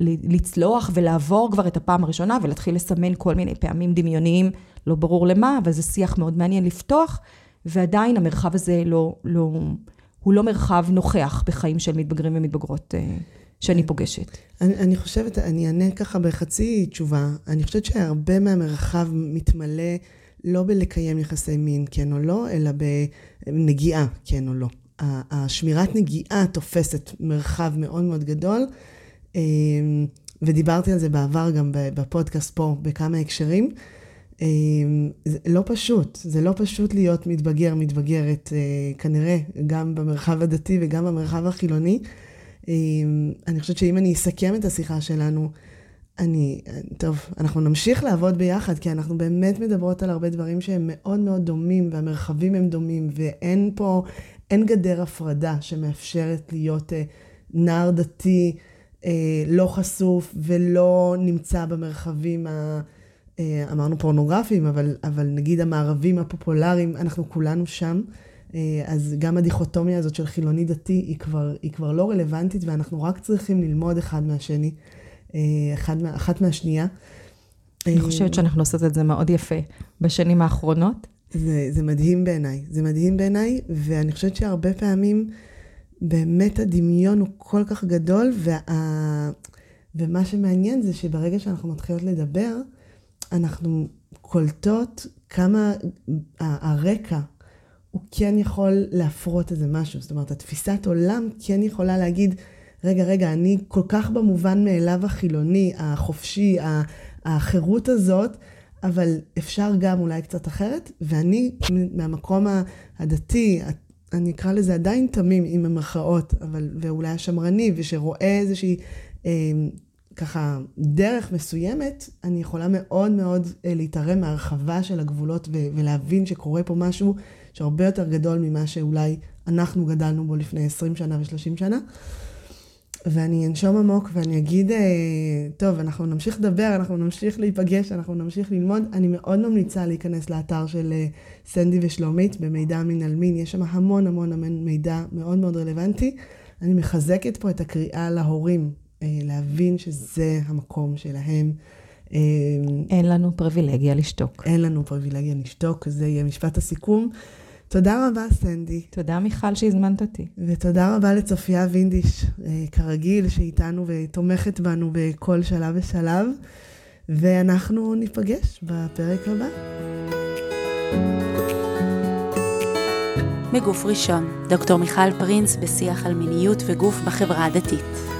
לצלוח ולעבור כבר את הפעם הראשונה ולהתחיל לסמן כל מיני פעמים דמיוניים, לא ברור למה, אבל זה שיח מאוד מעניין לפתוח, ועדיין המרחב הזה לא, לא, הוא לא מרחב נוכח בחיים של מתבגרים ומתבגרות אה, שאני פוגשת. אני, אני חושבת, אני אענה ככה בחצי תשובה. אני חושבת שהרבה מהמרחב מתמלא לא בלקיים יחסי מין, כן או לא, אלא בנגיעה, כן או לא. השמירת נגיעה תופסת מרחב מאוד מאוד גדול, אה, ודיברתי על זה בעבר גם בפודקאסט פה בכמה הקשרים. אמ, זה לא פשוט, זה לא פשוט להיות מתבגר, מתבגרת, אה, כנראה, גם במרחב הדתי וגם במרחב החילוני. אני חושבת שאם אני אסכם את השיחה שלנו, אני, טוב, אנחנו נמשיך לעבוד ביחד, כי אנחנו באמת מדברות על הרבה דברים שהם מאוד מאוד דומים, והמרחבים הם דומים, ואין פה, אין גדר הפרדה שמאפשרת להיות אה, נער דתי אה, לא חשוף ולא נמצא במרחבים ה... אה, אמרנו פורנוגרפיים, אבל, אבל נגיד המערבים הפופולריים, אנחנו כולנו שם. אה, אז גם הדיכוטומיה הזאת של חילוני דתי היא כבר, היא כבר לא רלוונטית, ואנחנו רק צריכים ללמוד אחד מהשני, אה, אחד, אחת מהשנייה. אני חושבת שאנחנו עושות את זה מאוד יפה בשנים האחרונות. זה, זה מדהים בעיניי, זה מדהים בעיניי, ואני חושבת שהרבה פעמים באמת הדמיון הוא כל כך גדול, וה, ומה שמעניין זה שברגע שאנחנו מתחילות לדבר, אנחנו קולטות כמה הרקע הוא כן יכול להפרות איזה משהו. זאת אומרת, התפיסת עולם כן יכולה להגיד, רגע, רגע, אני כל כך במובן מאליו החילוני, החופשי, החירות הזאת, אבל אפשר גם אולי קצת אחרת, ואני מהמקום הדתי, אני אקרא לזה עדיין תמים עם המרכאות, אבל, ואולי השמרני, ושרואה איזושהי אה, ככה דרך מסוימת, אני יכולה מאוד מאוד אה, להתערם מהרחבה של הגבולות ו- ולהבין שקורה פה משהו שהרבה יותר גדול ממה שאולי אנחנו גדלנו בו לפני 20 שנה ו-30 שנה. ואני אנשום עמוק ואני אגיד, אה, טוב, אנחנו נמשיך לדבר, אנחנו נמשיך להיפגש, אנחנו נמשיך ללמוד. אני מאוד ממליצה להיכנס לאתר של אה, סנדי ושלומית במידע מן על מין, יש שם המון המון המון מידע מאוד מאוד רלוונטי. אני מחזקת פה את הקריאה להורים אה, להבין שזה המקום שלהם. אין לנו פריבילגיה לשתוק. אין לנו פריבילגיה לשתוק, זה יהיה משפט הסיכום. תודה רבה, סנדי. תודה, מיכל, שהזמנת אותי. ותודה רבה לצופיה וינדיש, אה, כרגיל, שאיתנו ותומכת בנו בכל שלב ושלב. ואנחנו ניפגש בפרק הבא. מגוף ראשון, דוקטור מיכל פרינס בשיח על מיניות וגוף בחברה הדתית.